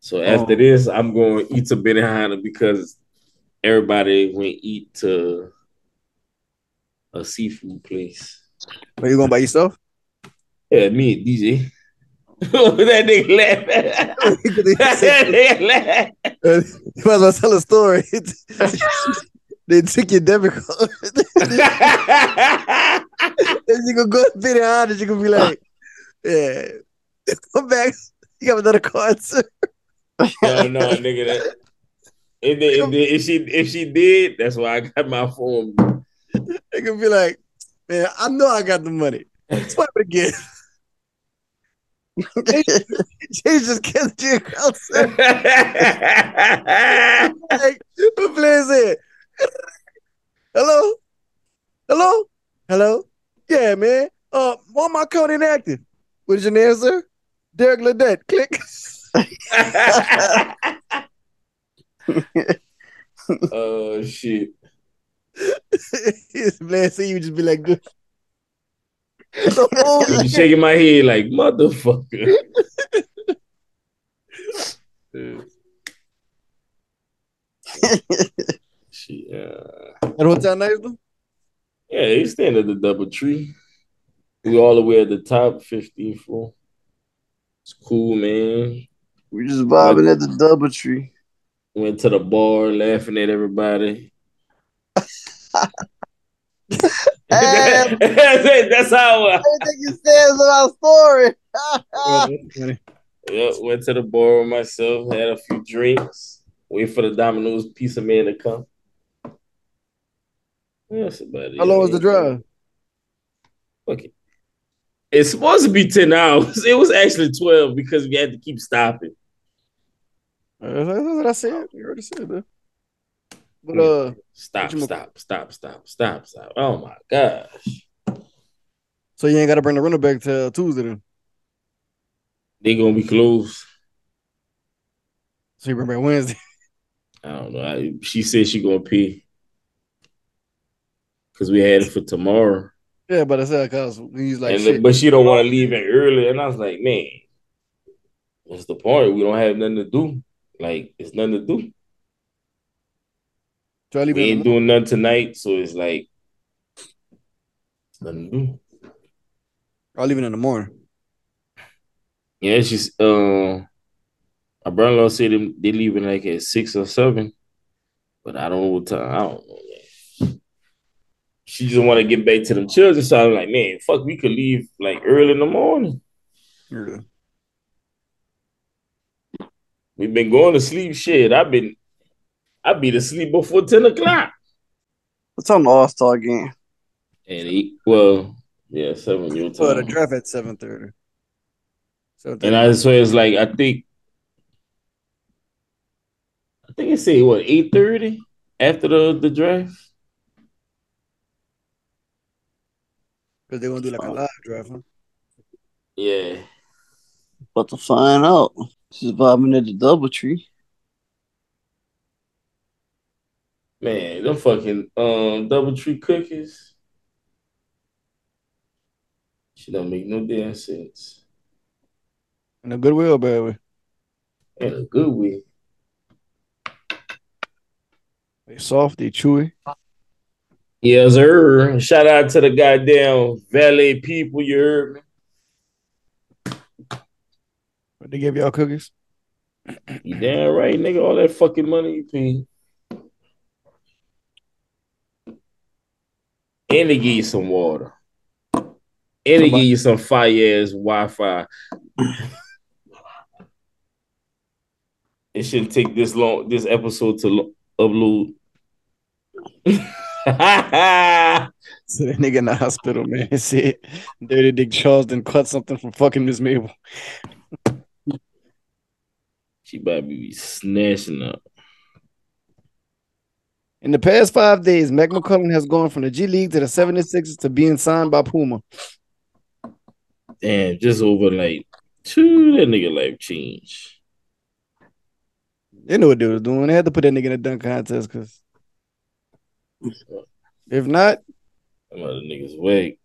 So after Oh. this, I'm going to eat to Benihana because everybody went eat to a seafood place. Are you going by yourself? Yeah, me and DJ. that nigga you that nigga laughing. might as well tell a story. they took your debit card. and you gonna go to Benihana, you gonna be like, yeah. Come back. You got another card, sir. no, no, nigga. That, if, they, if, they, if she if she did, that's why I got my phone. They gonna be like, man, I know I got the money. Swipe it again. Change this cash to your account, like, what player is it? Hello? Hello? Hello? Yeah, man. Uh, why my account inactive? What is your name, sir? Derek Ledette. Click. oh shit. This man see you just be like, good. I'm shaking my head like motherfucker. Uh, shit, uh, That hotel nice though? yeah, he's staying at the double tree. We all the way at the top, 15 floor. It's cool, man. we just vibing at the double tree. Went to the bar, laughing at everybody. Hey. that's, it, that's how. I, Everything you said is our story. Yep, went to the bar with myself, had a few drinks, wait for the Domino's pizza man to come. Yeah, That's about it. How long was the man. drive? Okay. It's supposed to be 10 hours. It was actually 12 because we had to keep stopping. Uh, That's what I said. You already said that. But uh, Stop, What stop, stop, stop, stop, stop. Oh my gosh. so you ain't got to bring the rental back till Tuesday then. They gonna be closed. So you bring back Wednesday. I don't know. I, she said she gonna pay. Cause we had it for tomorrow. yeah, but I said cause he's like and but she don't want to leave it early. And I was like, man, what's the point? We don't have nothing to do. Like, it's nothing to do. To We ain't doing nothing tonight, so it's like nothing to do. I'll leave it in the morning. Yeah, she's uh my brother-in-law said them they leaving like at six or seven, but I don't know what time. I don't know. Man. She just want to get back to them children, so I'm like, man, fuck, we could leave like early in the morning. Yeah. We've been going to sleep. Shit, I've been, I be to sleep before ten o'clock. What's on the All Star game? And eight, well, yeah, seven your So the time. draft at seven thirty. So And I swear it's like I think, I think it say what eight thirty after the the draft. because they're gonna do like a oh. live draft. Huh? Yeah. About to find out. She's vibing at the double tree. Man, them fucking um double tree cookies. She don't make no damn sense. In a good way or bad way. In a good way. They soft, they chewy. Yes, sir. Shout out to the goddamn valet people, you heard me. But they give y'all cookies. You damn right, nigga. All that fucking money you pay. And they give you some water. And they give you some fire ass Wi-Fi. it shouldn't take this long, this episode to lo- upload. So that nigga in the hospital, man, said Dirty Dick Charles didn't cut something from fucking Miss Mabel. she about to be snatching up. In the past five days, Mac McClung has gone from the G League to the 76ers to being signed by Puma. Damn, just overnight. Two, that nigga life changed. They knew what they was doing. They had to put that nigga in a dunk contest because if not, Them other niggas wake.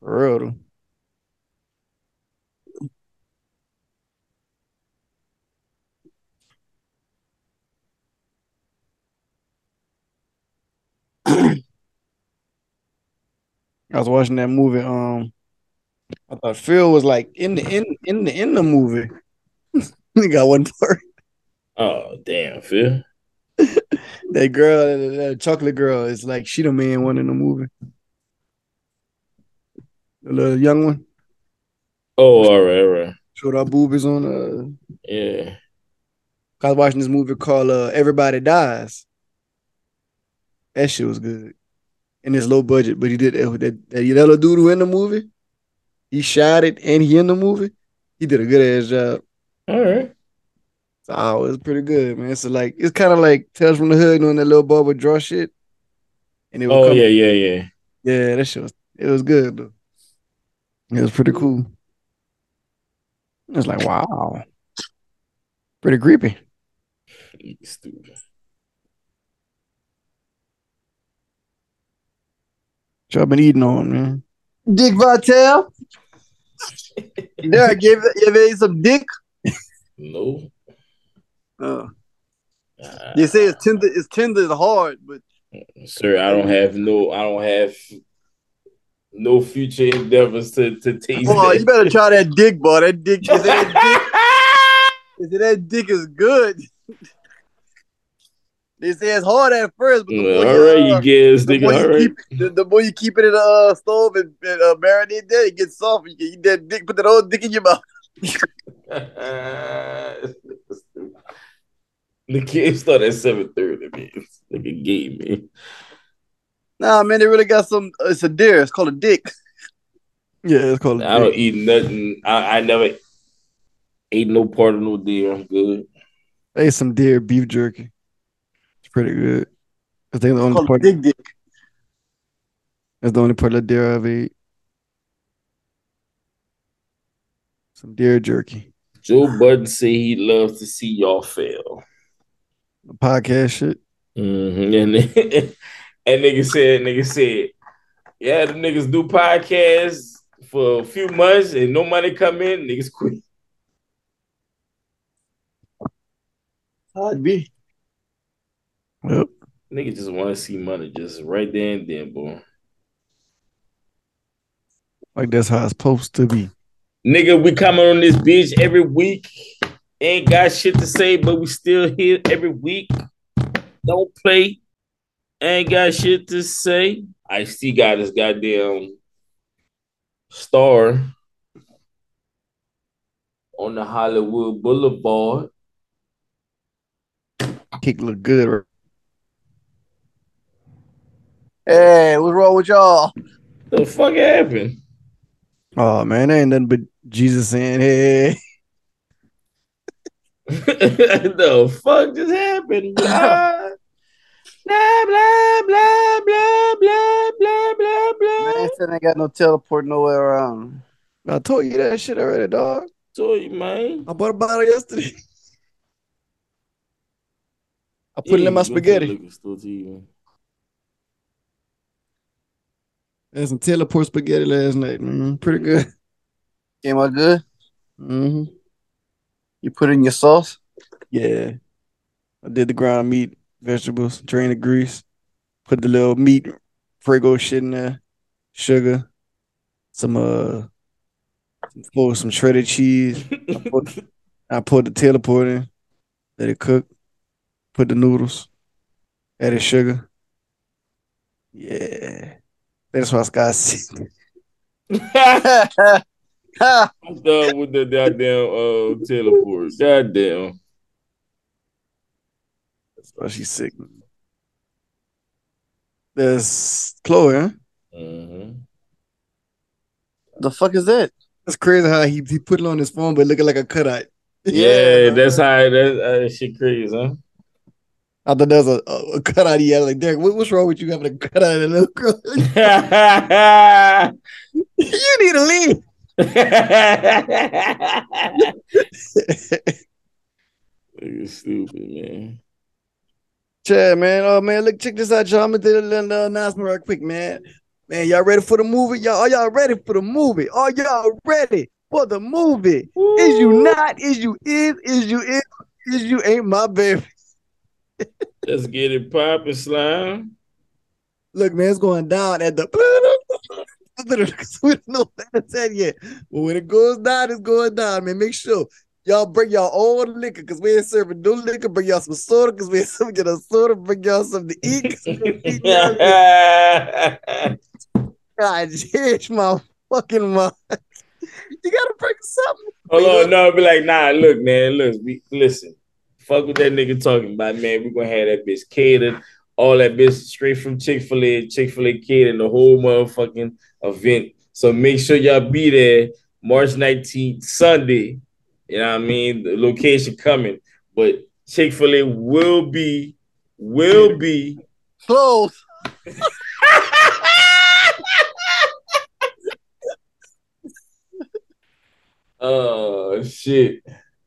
for real though. I was watching that movie. Um, I thought Phil was like in the in in the in the movie. he got one part. Oh, damn, Phil. That girl, that, that chocolate girl, is like she the main one in the movie. The little young one Oh, all right, all right. showed our boobies on. Uh, Yeah. I was watching this movie called uh, Everybody Dies. That shit was good. And it's low budget, but he did that. That, that yellow dude who in the movie, he shot it and he in the movie. He did a good ass job. All right. So oh, it's pretty good, man. So like it's kind of like Tales from the Hood doing that little Bubba draw shit. And it would Oh, come- yeah, yeah, yeah. yeah, that shit was it was good though. It was pretty cool. It was like wow, pretty creepy. Stupid. What y'all been eating on, man? Dick Vitale. yeah, give give it some dick. No. Uh, Uh, they say it's tender. It's tender and hard, but sir, I don't have no, I don't have no future endeavors to, to taste oh, you better try that dick, boy. That dick. They say that dick, they say that dick is good. They say it's hard at first, but the more, you, uh, you guess, the, nigga. more All keep, the, the more you keep it in the uh, stove and, and uh, marinate that, it gets soft. You can that dick, put that whole dick in your mouth. the game started at seven thirty, man. Nigga game, man. Nah, man, they really got some. Uh, it's a deer. It's called a dick. Yeah, it's called. I don't eat nothing. I, I never ate no part of no deer. I'm good. I ate some deer beef jerky. It's pretty good. I think the only Called part Big Dick. that's the only part of deer I've ate. Some deer jerky. Joe Budden say he loves to see y'all fail. The podcast shit. Mm-hmm. And, and nigga said, nigga said, yeah, the niggas do podcasts for a few months and no money come in, niggas quit. I'd be. Yep. Nigga just want to see money just right there and then, boy. Like that's how it's supposed to be. Nigga, we coming on this bitch every week. Ain't got shit to say, but we still here every week. Don't play. Ain't got shit to say. I see got this goddamn star on the Hollywood Boulevard. Kick look good. right? Hey, what's wrong with y'all? The fuck happened? Oh man, ain't nothing but Jesus saying, "Hey, the fuck just happened? Blah, blah, blah, blah, blah, blah, blah, blah, blah. Man said ain't got no teleport nowhere around. I told you that shit already, dog. Told you, man. I bought a bottle yesterday. I put it in my spaghetti. Had some teleport spaghetti last night. Pretty good. Came out good. hmm You put in your sauce. Yeah. I did the ground meat, vegetables, drain the grease, put the little meat, Prego shit in there, sugar, some uh some, some shredded cheese. I put, I put the teleport in, let it cook, put the noodles, added sugar. Yeah. That's why Scott see. I'm done with the goddamn uh teleport. Goddamn. That's why she's sick. There's Chloe, huh? Mhm. the fuck is that? That's crazy how he, he put it on his phone, but looking like a cutout. Yeah, that's how that, that shit crazy, huh? I thought that was a, a, a cutout. Yeah, like Derek, what, what's wrong with you having a cutout of a little girl? you need to leave. Nigga stupid, man. Chad, man. Oh man, look, check this out, y'all. I'm gonna do a little announcement real quick, man. Man, y'all ready for the movie? Y'all, are y'all ready for the movie? Are y'all ready for the movie? Is you not? Is you is? Is you is? Is you ain't my baby? Let's get it poppin', slime. Look, man, it's going down at the. we don't know what that said yet, but when it goes down, it's going down, man. Make sure y'all bring y'all own liquor because we ain't serving no liquor. Bring y'all some soda because we ain't serving y'all soda. Bring y'all something to eat. 'cause we gonna y'all. God, change my fucking mind. You gotta bring something. Hold on, no, be like, nah, look, man, look, we, listen, fuck what that nigga talking about, man. We're gonna have that bitch catered, all that bitch straight from Chick fil A, Chick fil A kid catered the whole motherfucking event. So make sure y'all be there March 19th, Sunday. You know what I mean? The location coming, but Chick fil A will be, will be. Close. Oh, shit.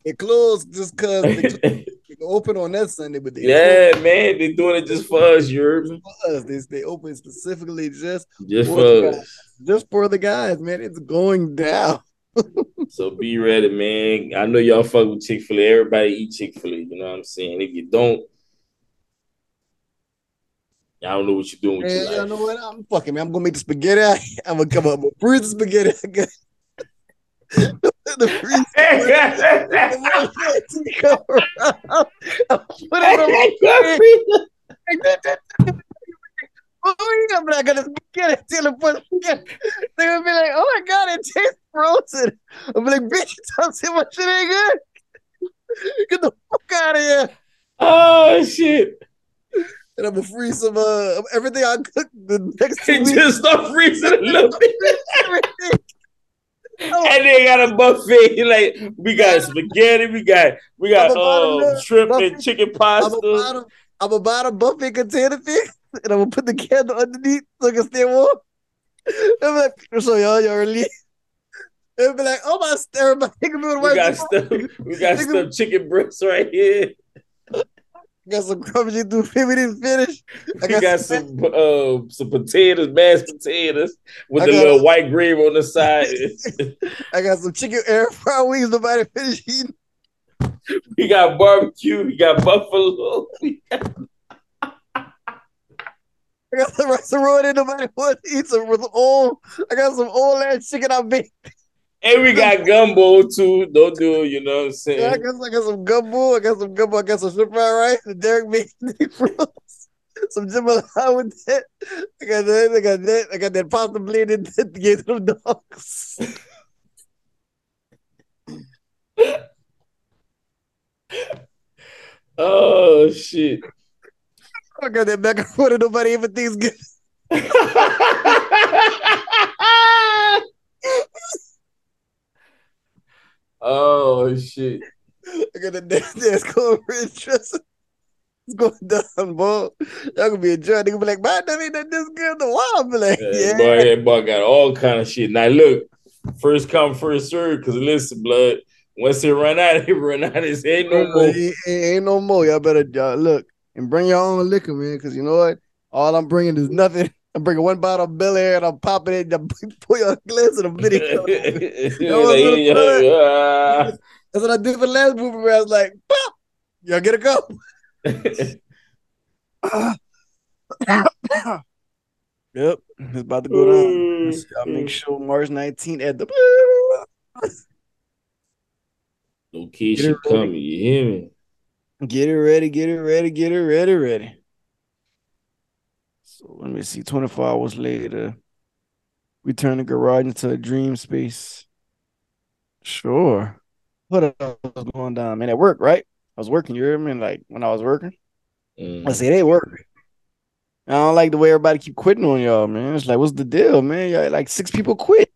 It closed just cause they, open on that Sunday, but they Yeah, man, they're doing it just for us, you for us. They, they open specifically just Just For us. just for the guys, man. It's going down. So be ready, man. I know y'all fuck with Chick fil A. Everybody eat Chick fil A. You know what I'm saying? If you don't, I don't know what you're doing with Man, your you life. know what? I'm fucking man. I'm gonna make the spaghetti. I'm gonna come up with the spaghetti. The freeze. come around. I'll put it on Oh, I'm not gonna spaghetti till it put spaghetti. They're gonna be like, oh my god, it tastes frozen. I'm like, bitch, don't say my shit ain't good. Get the fuck out of here. oh shit! And I'm gonna freeze some uh everything I cook the next two It weeks. just start freezing a little bit, Everything. And they got a buffet. Like we got spaghetti, we got we got to uh, shrimp buffet. and chicken buy pasta. I'm gonna buy the buffet container thing, and I'm gonna put the candle underneath so it can stay warm. I'm like, so y'all, y'all really. They'll be like, oh my, everybody, We got stuff. We got stuff chicken breasts right here. Got some through. We didn't finish. I We got some uh, some potatoes, mashed potatoes with I the got- little white gravy on the side. I got some chicken air fry wings. Nobody finished eating. we got barbecue. We got buffalo. I got some rice and roll. Nobody wants to eat some old. I got some old ass chicken I baked. And we got gumbo too. Don't do it, you know what I'm saying? Yeah, I got, I got some gumbo. I got some gumbo. I got some shrimp fried rice. The Derek made froze. Some jambalaya with that. I got that. I got that. I got that pasta blended that to give to them dogs. Oh shit. I got that back and forth. and Nobody even thinks good. oh shit. I got that damn dance cornbread dressing. It's going down, boy. Y'all gonna be enjoying. Nigga be like, man, that ain't that this good. The wild be like, Yeah, yeah. boy, that boy got all kind of shit. Now look, first come, first serve. Cause listen, blood. Once it run out, it run out. It ain't no more. Ain't, ain't no more. Y'all better y'all look and bring your own liquor, man. Cause you know what? All I'm bringing is nothing. I'm bringing one bottle of Belaire and I'm popping it. And pour your glass in the video. Like, yeah, yeah. That's what I did for the last movie where I was like, pop. Y'all get a go. Yep, it's about to go down. I'll make mm. sure March 19th at the. No kid Get shit it ready. coming. You hear me? Get it ready, get it ready, get it ready, ready. So let me see. 24 hours later, we turn the garage into a dream space. Sure. What else was going down, man? At work, right? I was working. You hear me? Like when I was working, Mm. I say they work. I don't like the way everybody keep quitting on y'all, man. It's like, what's the deal, man? Y'all, like six people quit.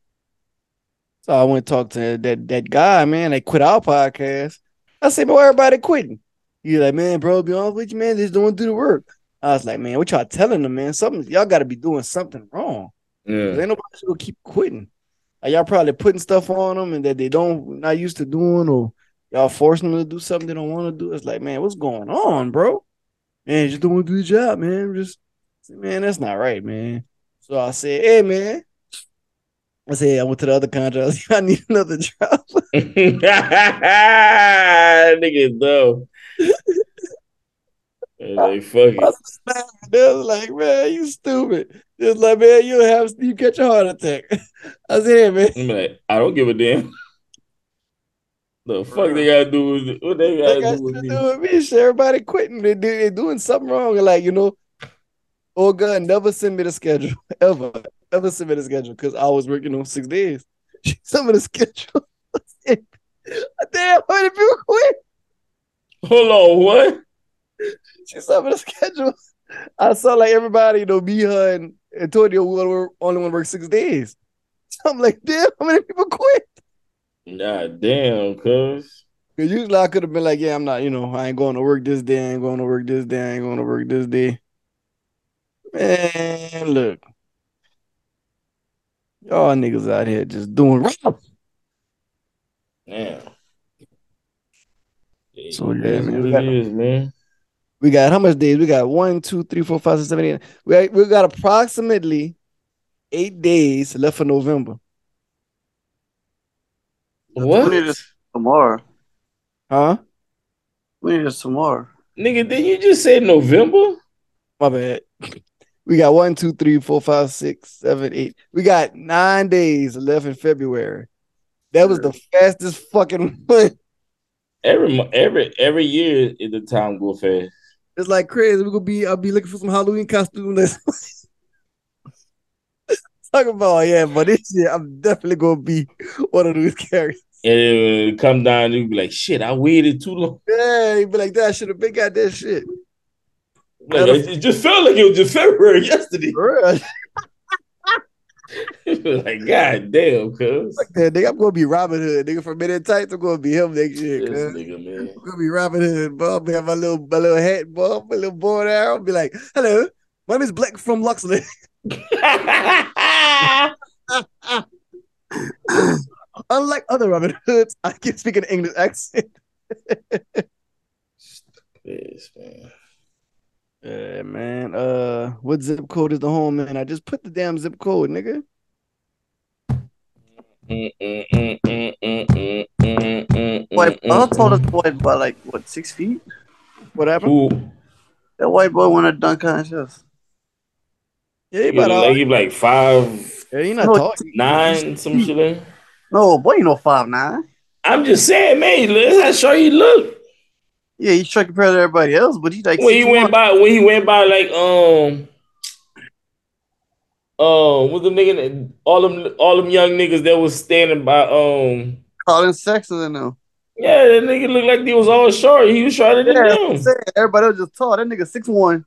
So I went to talk to that that guy, man. They quit our podcast. I said, but why everybody quitting? He's like, man, bro, be honest with you, man. They just don't want to do the work. I was like, man, what y'all telling them, man? Something y'all got to be doing something wrong. Yeah. Ain't nobody gonna keep quitting. Like, y'all probably putting stuff on them and that they don't not used to doing, or y'all forcing them to do something they don't want to do. It's like, man, what's going on, bro? Man, just don't want to do the job, man. Just man, that's not right, man. So I said, hey, man. I said, I went to the other contract. I, said, I need another job. Nigga, dumb. And like, fuck it. They was like, man, you stupid. Just like, man, you have you catch a heart attack. I said, hey, man. I'm like, I don't give a damn. The fuck they gotta do with it? What they They gotta do with shit to me? do with me. Shit, everybody quitting. They do they doing something wrong. Like, you know, oh God, never send me the schedule. Ever. Ever send me the schedule. Cause I was working on six days. Sent me the schedule. Damn, how many people quit? Hold on, what? She sent me the schedule. I saw like everybody, you know, me, her, and Antonio we only work- only want to work six days. So I'm like, damn, how many people quit? Nah, damn, cuz. Cause usually I could have been like, yeah, I'm not, you know, I ain't going to work this day, I ain't going to work this day, I ain't going to work this day. Man, look. Y'all niggas out here just doing wrong. Damn. So, yeah, man, it is, man. We got how much days? We got one, two, three, four, five, six, seven, eight. We got, we got approximately eight days left for November. What? We need this tomorrow. Huh? We need this tomorrow. Nigga, did you just say November? My bad. We got one, two, three, four, five, six, seven, eight. We got nine days left in February. That was the fastest fucking month. Every every every year is the time go fast. It's like crazy. We're gonna be I'll be looking for some Halloween costumes. Talk about oh, yeah, but this year I'm definitely gonna be one of those characters. And it come down, you be like, shit, I waited too long. Yeah, you be like, that should have been got that shit. Like, it it just felt like it was just February yesterday. Like, God damn, cuz. Fuck that nigga. I'm gonna be Robin Hood, nigga. For Men in Tights, I'm gonna be him next year. This nigga, man. I'm gonna be Robin Hood, bro. I'm gonna have my little my little hat, bro. My little boy there. I'll be like, hello, my name is Black from Loxley. Unlike other Robin Hoods, I can speak an English accent. yes, man. Yeah, man. Uh, what zip code is the home, man? I just put the damn zip code, nigga. White, I told us white by like what six feet. What happened? Who? That white boy won a dunk contest. Yeah, he He about all like, he like five Yeah, he not No, tall. nine, some shit. Like. No, boy, you know five nine. I'm just saying, man. Let's how sure he look. Yeah, he's short compared to everybody else, but he like when he went by when he went by like um um with the nigga that- all them all them young niggas that was standing by um Collin Sexton and them. yeah that nigga looked like he was all short he was shorter than Yeah, that's what I'm them saying. everybody was just tall. That nigga six one.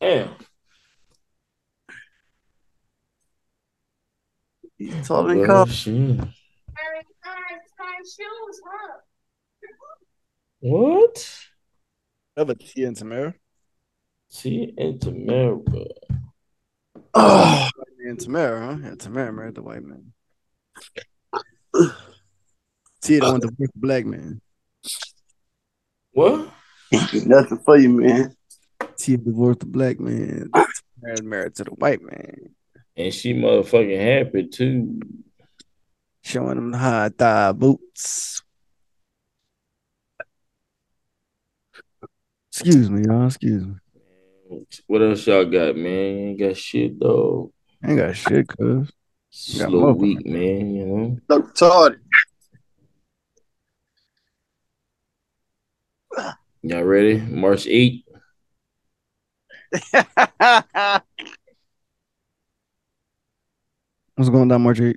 damn He's taller than Well, Collin. shit. What Another T and Tamera. see and Tamera ah, Oh, And Tamera, huh? Yeah, Tamera married the white man. T the one to the black man. what nothing for you, man. T divorced the black man. Tamera married to the white man. and she motherfucking happy too Showing them high thigh boots. Excuse me, y'all. Excuse me. what else y'all got man you ain't got shit though I ain't got shit, cuz. Got slow motherfucker. week man you know Look retarded. y'all ready March 8th What's going down, March 8?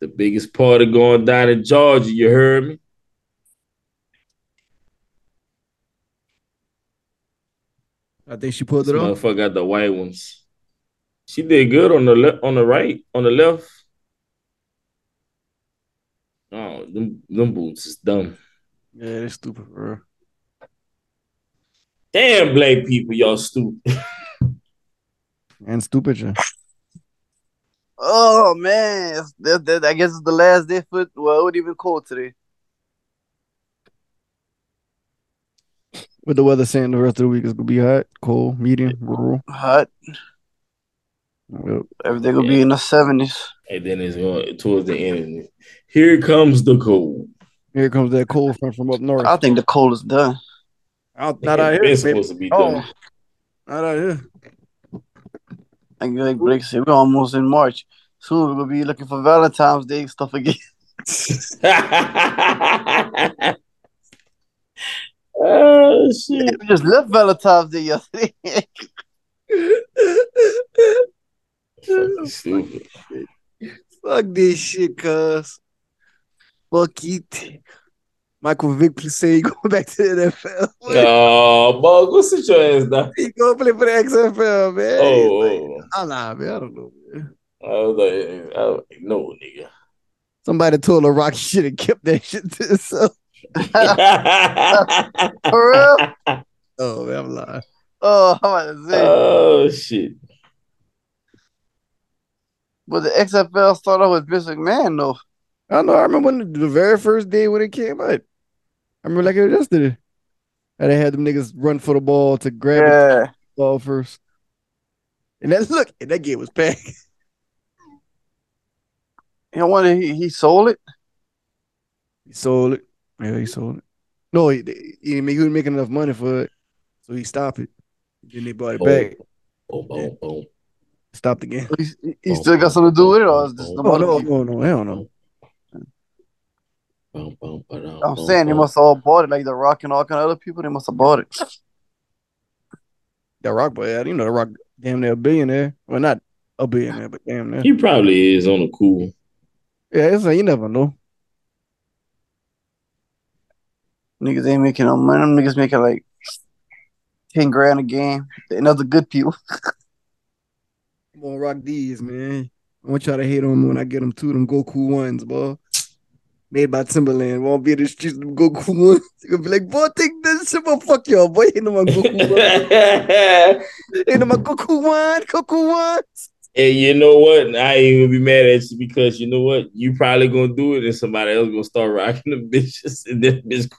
The biggest party going down in Georgia, you heard me? I think she pulled This it off. motherfucker got the white ones. She did good on the left, on the right, on the left. Oh, them, them boots is dumb. Yeah, they're stupid, bro. Damn, black people, y'all stupid. And stupid, yeah. oh man, that, that, I guess it's the last day for well, it would even cold today. With the weather saying the rest of the week is gonna be hot, cold, medium, rural. Hot. Well, Everything will be in the seventies. And then it's going towards the end. Here comes the cold. here comes that cold front from up north. I think the cold is done. Out, not out here, It's baby. supposed to be Oh. done. Not out here. Like, like Blake said, we're almost in March. Soon we're gonna be looking for Valentine's Day stuff again. oh shit. we just left Valentine's Day yesterday. Fucking stupid. Fuck this shit, cuz. Fuck it. Michael Vick please say he going back to the NFL. No, bug, go sit your ass down. He gonna play for the XFL, man. Oh, Like, oh. oh. I nah, man. I don't know, man. I was like, I was like, no, nigga. Somebody told her Rocky should have kept that shit to himself. For real? Oh man, I'm lying. Oh, I'm about to say. oh shit. but the XFL started with Vince McMahon, though. I don't know. I remember when the, the very first day when it came out. I remember like it was yesterday. And they had them niggas run for the ball to grab the Yeah. ball first. And that look, and that game was packed. You know, wonder he, he sold it? He sold it. Yeah, he sold it. No, he, he, didn't make- he wasn't making enough money for it, so he stopped it. Then they brought it Oh. back. Boom, boom, boom. Stopped again. He, he oh, still got oh, something to do oh, with it, or is this the Oh no, money? no, no, hell no. Boom, boom, ba-dum, I'm boom, saying they must have all bought it, like The Rock and all kind of other people. They must have bought it. That Rock boy, yeah, you know, the Rock, damn near a billionaire. Well, not a billionaire, but damn near. He probably is on the cool. Yeah, it's like you never know. Niggas ain't making no money. Them niggas making like ten grand a game. And other good people. I'm gonna rock these, man. I want y'all to hate on me when I get them too. Them Goku ones, boy. Made by Timberland. Won't be in the streets. Them Goku ones. You're gonna be like, boy, take this shit. But fuck y'all, boy. Ain't no my Goku one. Ain't no my Goku one. Goku ones. And you know what? I ain't gonna be mad at you because you know what? You probably gonna do it, and somebody else gonna start rocking the bitches, and then bitch.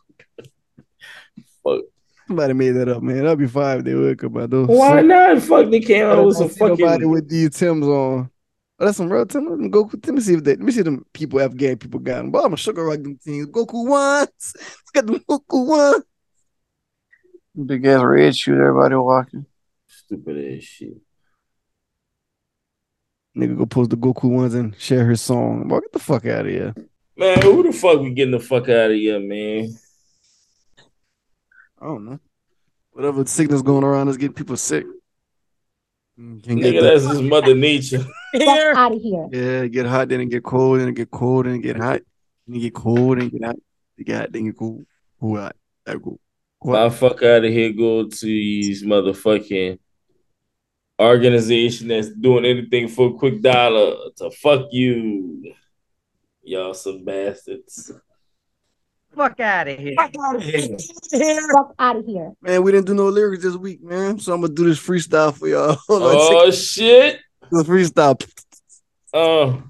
Fuck. Somebody made that up, man. That'd be fine if they would come out though. Why not? Fuck, they came I out don't with some see nobody with these Tims on. Oh, that's some real Tims. Let me go. Let me see if they. Let me see them people Afghan people got them. Boy, I'm a sugar rock them things. Goku ones. Got them Goku ones. Big ass red shoes, everybody walking. Stupid ass shit. Nigga go post the Goku ones and share his song. Boy, get the fuck out of here. Man, who the fuck we getting the fuck out of here, man? I don't know. Whatever sickness going around is getting people sick. Mm, Can get Nigga, the- that's just Mother Nature. Fuck out of here. yeah, get hot, then it get cold, then it get cold, then it get hot, then it get cold, then it get hot, it get hot, then it cool, cool hot, that cool. My fuck out of here go to these motherfucking organization that's doing anything for a quick dollar to fuck you. Y'all some bastards. Fuck out of here. Fuck out of here. Fuck out of here. Man, we didn't do no lyrics this week, man. So I'm gonna do this freestyle for y'all. Hold on, Oh shit. the freestyle. Oh,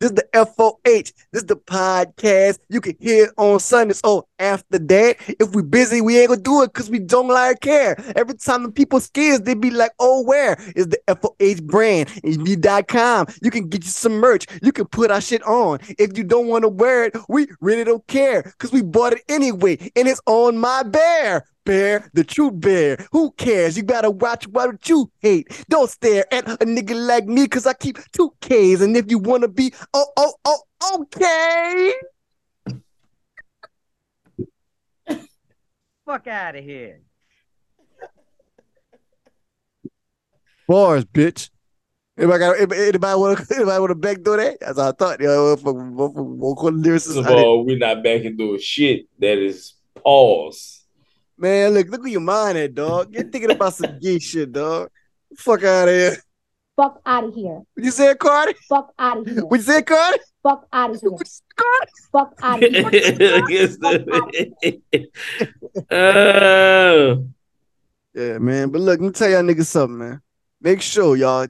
This is the FOH. This is the podcast. You can hear it on Sundays. Oh, after that, if we busy, we ain't gonna do it because we don't like care. Every time the people scares, they be like, oh, where is the FOH brand? EB.com. You can get you some merch. You can put our shit on. If you don't want to wear it, we really don't care because we bought it anyway. And it's on my bear. Bear, the true bear. Who cares? You gotta watch what you hate. Don't stare at a nigga like me because I keep two Ks. And if you wanna be oh oh oh okay. Fuck out of here. Bars, bitch. Anybody got anybody want to anybody want to backdoor that? That's what I thought. You know, for, for, for, for, for first of all, we're not backing doing shit. That is pause. Man, look, look where your mind at, dog. You're thinking about some gay shit, dog. Fuck out of here. Fuck out of here. What you said, Cardi? Fuck out of here. What you said, Cardi? Fuck out of here. What you said, Cardi? Fuck out of here. The- Oh. Yeah, man. But look, let me tell y'all niggas something, man. Make sure y'all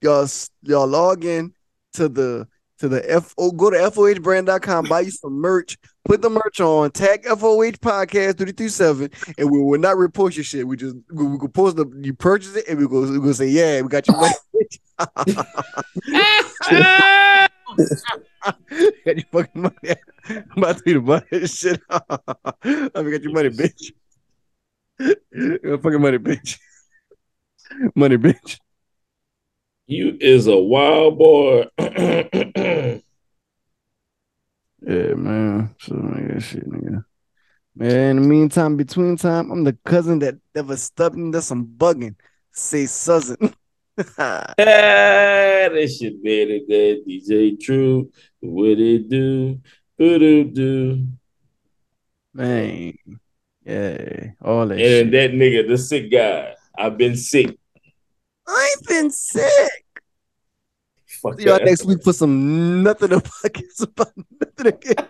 y'all y'all log in to the to the FO go to FOHbrand.com, buy you some merch, put the merch on, tag FOH podcast 337, and we will not report your shit. We just we, we go post the you purchase it and we go we go say, Yeah, we got your money. got your fucking money. I'm about to be the money shit. I got your money, bitch. Your fucking money, bitch. Money, bitch. You is a wild boy. Yeah, man. So nigga, shit, nigga. Man, in the meantime, between time, I'm the cousin that never stubborn. That's some bugging. Say cousin. ah, that shit better than DJ Truth. What it do? It do? man. Yeah, all that And shit. that nigga, the sick guy. I've been sick. I've been sick. Fuck See y'all next week for some nothing to fucking about nothing again.